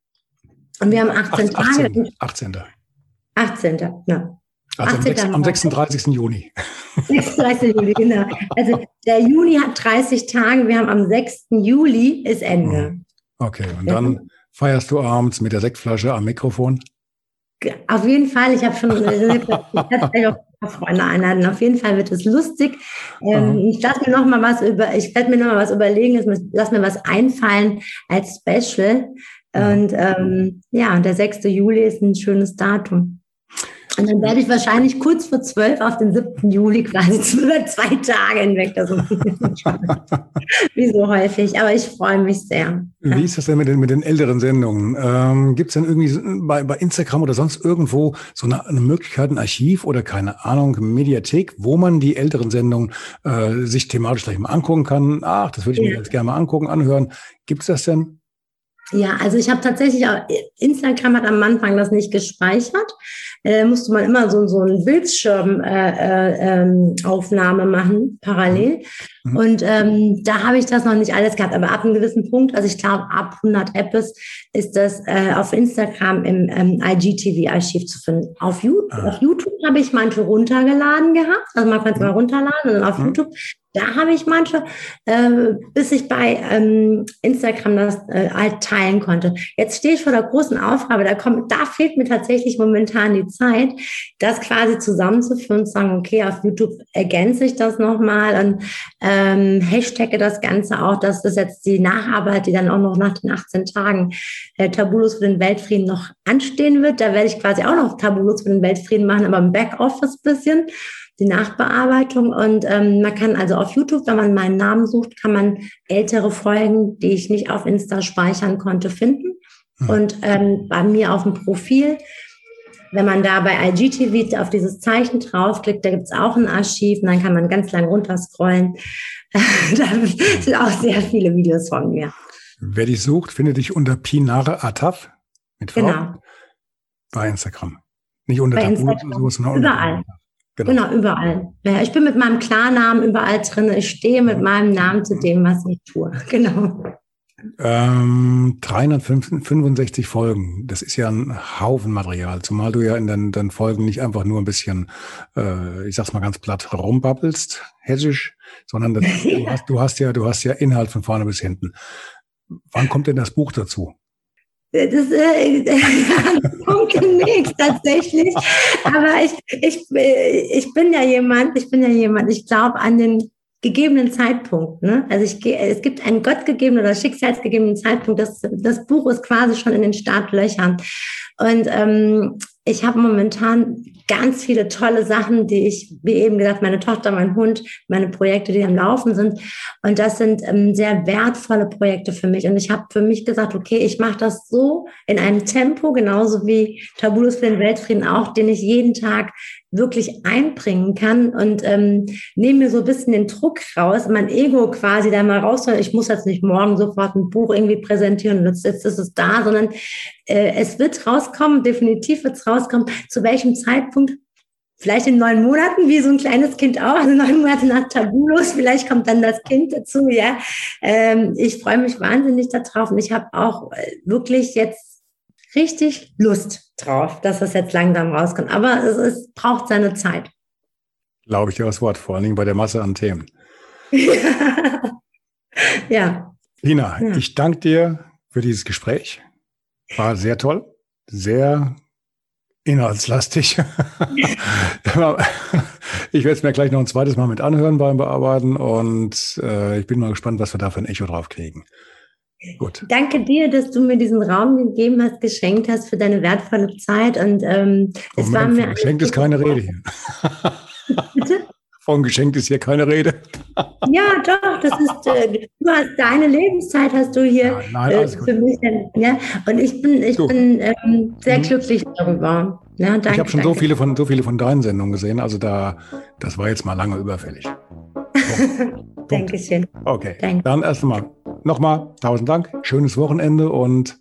Und wir haben 18 Ach, 18, Tage. 18. 18. Ja. Also 18. am, 36. Juni. 36. Juli, genau. Also der Juni hat 30 Tage, wir haben am 6. Juli ist Ende. Mhm. Okay, und dann feierst du abends mit der Sektflasche am Mikrofon? Auf jeden Fall, ich habe schon Freunde einladen. Auf jeden Fall wird es lustig. Ähm, ich lasse mir noch mal was über, ich werde mir noch mal was überlegen, lass mir was einfallen als Special. Und ähm, ja, der 6. Juli ist ein schönes Datum. Und dann werde ich wahrscheinlich kurz vor zwölf auf den 7. Juli quasi über zwei Tage hinweg. Das wie so häufig. Aber ich freue mich sehr. Wie ist das denn mit den, mit den älteren Sendungen? Ähm, Gibt es denn irgendwie bei, bei Instagram oder sonst irgendwo so eine, eine, Möglichkeit, ein Archiv oder keine Ahnung, Mediathek, wo man die älteren Sendungen äh, sich thematisch gleich mal angucken kann? Ach, das würde ich ja. mir jetzt gerne mal angucken, anhören. Gibt es das denn? Ja, also ich habe tatsächlich auch, Instagram hat am Anfang das nicht gespeichert. Äh, musste man immer so, so einen Bildschirmaufnahme äh, äh, ähm, machen, parallel. Mhm. Und ähm, da habe ich das noch nicht alles gehabt. Aber ab einem gewissen Punkt, also ich glaube, ab 100 Apps ist das äh, auf Instagram im ähm, IGTV-Archiv zu finden. Auf, You ah. YouTube habe ich manche runtergeladen gehabt. Also man kann es mhm. mal runterladen und dann auf mhm. YouTube da habe ich manche, äh, bis ich bei ähm, Instagram das äh, halt teilen konnte. Jetzt stehe ich vor der großen Aufgabe, da kommt, da fehlt mir tatsächlich momentan die Zeit, das quasi zusammenzuführen und zu sagen, okay, auf YouTube ergänze ich das nochmal und ähm, hashtagge das Ganze auch, dass das jetzt die Nacharbeit, die dann auch noch nach den 18 Tagen äh, Tabulos für den Weltfrieden noch anstehen wird. Da werde ich quasi auch noch Tabulos für den Weltfrieden machen, aber im Backoffice bisschen die Nachbearbeitung. Und ähm, man kann also auf YouTube, wenn man meinen Namen sucht, kann man ältere Folgen, die ich nicht auf Insta speichern konnte, finden. Mhm. Und ähm, bei mir auf dem Profil, wenn man da bei IGTV auf dieses Zeichen draufklickt, da gibt es auch ein Archiv und dann kann man ganz lang runterscrollen. da sind auch sehr viele Videos von mir. Wer dich sucht, findet dich unter Pinare Ataf mit V genau. bei Instagram. Nicht unter Tabu, sondern überall. Genau. genau, überall. Ich bin mit meinem Klarnamen überall drin. Ich stehe mit meinem Namen zu dem, was ich tue. Genau. Ähm, 365 Folgen, das ist ja ein Haufen Material, zumal du ja in deinen, deinen Folgen nicht einfach nur ein bisschen, äh, ich sag's mal ganz platt, rumbabbelst, hessisch, sondern das, du, hast, du hast ja, du hast ja Inhalt von vorne bis hinten. Wann kommt denn das Buch dazu? Das äh, kommt demnächst tatsächlich. Aber ich, ich, ich bin ja jemand, ich bin ja jemand, ich glaube an den gegebenen Zeitpunkt. Ne? Also ich, es gibt einen gottgegebenen oder schicksalsgegebenen Zeitpunkt. Das, das Buch ist quasi schon in den Startlöchern. Und ähm, ich habe momentan ganz viele tolle Sachen, die ich, wie eben gesagt, meine Tochter, mein Hund, meine Projekte, die am Laufen sind. Und das sind ähm, sehr wertvolle Projekte für mich. Und ich habe für mich gesagt, okay, ich mache das so in einem Tempo, genauso wie Tabulos für den Weltfrieden auch, den ich jeden Tag wirklich einbringen kann und ähm, nehme mir so ein bisschen den Druck raus, mein Ego quasi da mal raus. Ich muss jetzt nicht morgen sofort ein Buch irgendwie präsentieren und jetzt, jetzt ist es da, sondern äh, es wird rauskommen, definitiv wird es rauskommen. Zu welchem Zeitpunkt? Vielleicht in neun Monaten, wie so ein kleines Kind auch, also neun Monate nach Tabulos, vielleicht kommt dann das Kind dazu, ja. Ähm, ich freue mich wahnsinnig darauf und ich habe auch äh, wirklich jetzt richtig Lust drauf, dass das jetzt langsam rauskommt. Aber es, es braucht seine Zeit. Glaube ich dir das Wort, vor allen Dingen bei der Masse an Themen. ja. Lina, ja. ich danke dir für dieses Gespräch. War sehr toll, sehr inhaltslastig. ich werde es mir gleich noch ein zweites Mal mit anhören beim Bearbeiten und äh, ich bin mal gespannt, was wir da für ein Echo drauf kriegen. Gut. Danke dir, dass du mir diesen Raum gegeben hast, geschenkt hast für deine wertvolle Zeit. Und ähm, es Moment, war mir. Geschenkt ist keine Rede hier. Bitte? Von geschenkt ist hier keine Rede. ja, doch, das ist, äh, du hast deine Lebenszeit hast du hier ja, nein, äh, für mich. Ja? Und ich bin, ich bin ähm, sehr mhm. glücklich darüber. Ja, danke, ich habe schon so viele von so viele von deinen Sendungen gesehen, also da, das war jetzt mal lange überfällig. So, Dankeschön. Okay, Danke. dann erst einmal nochmal tausend Dank, schönes Wochenende und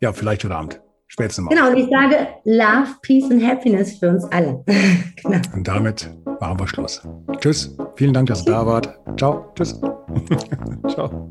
ja, vielleicht heute Abend. Spätestens mal. Genau, und ich sage Love, Peace and Happiness für uns alle. genau. Und damit machen wir Schluss. Tschüss, vielen Dank, dass ihr da wart. Ciao, tschüss. Ciao.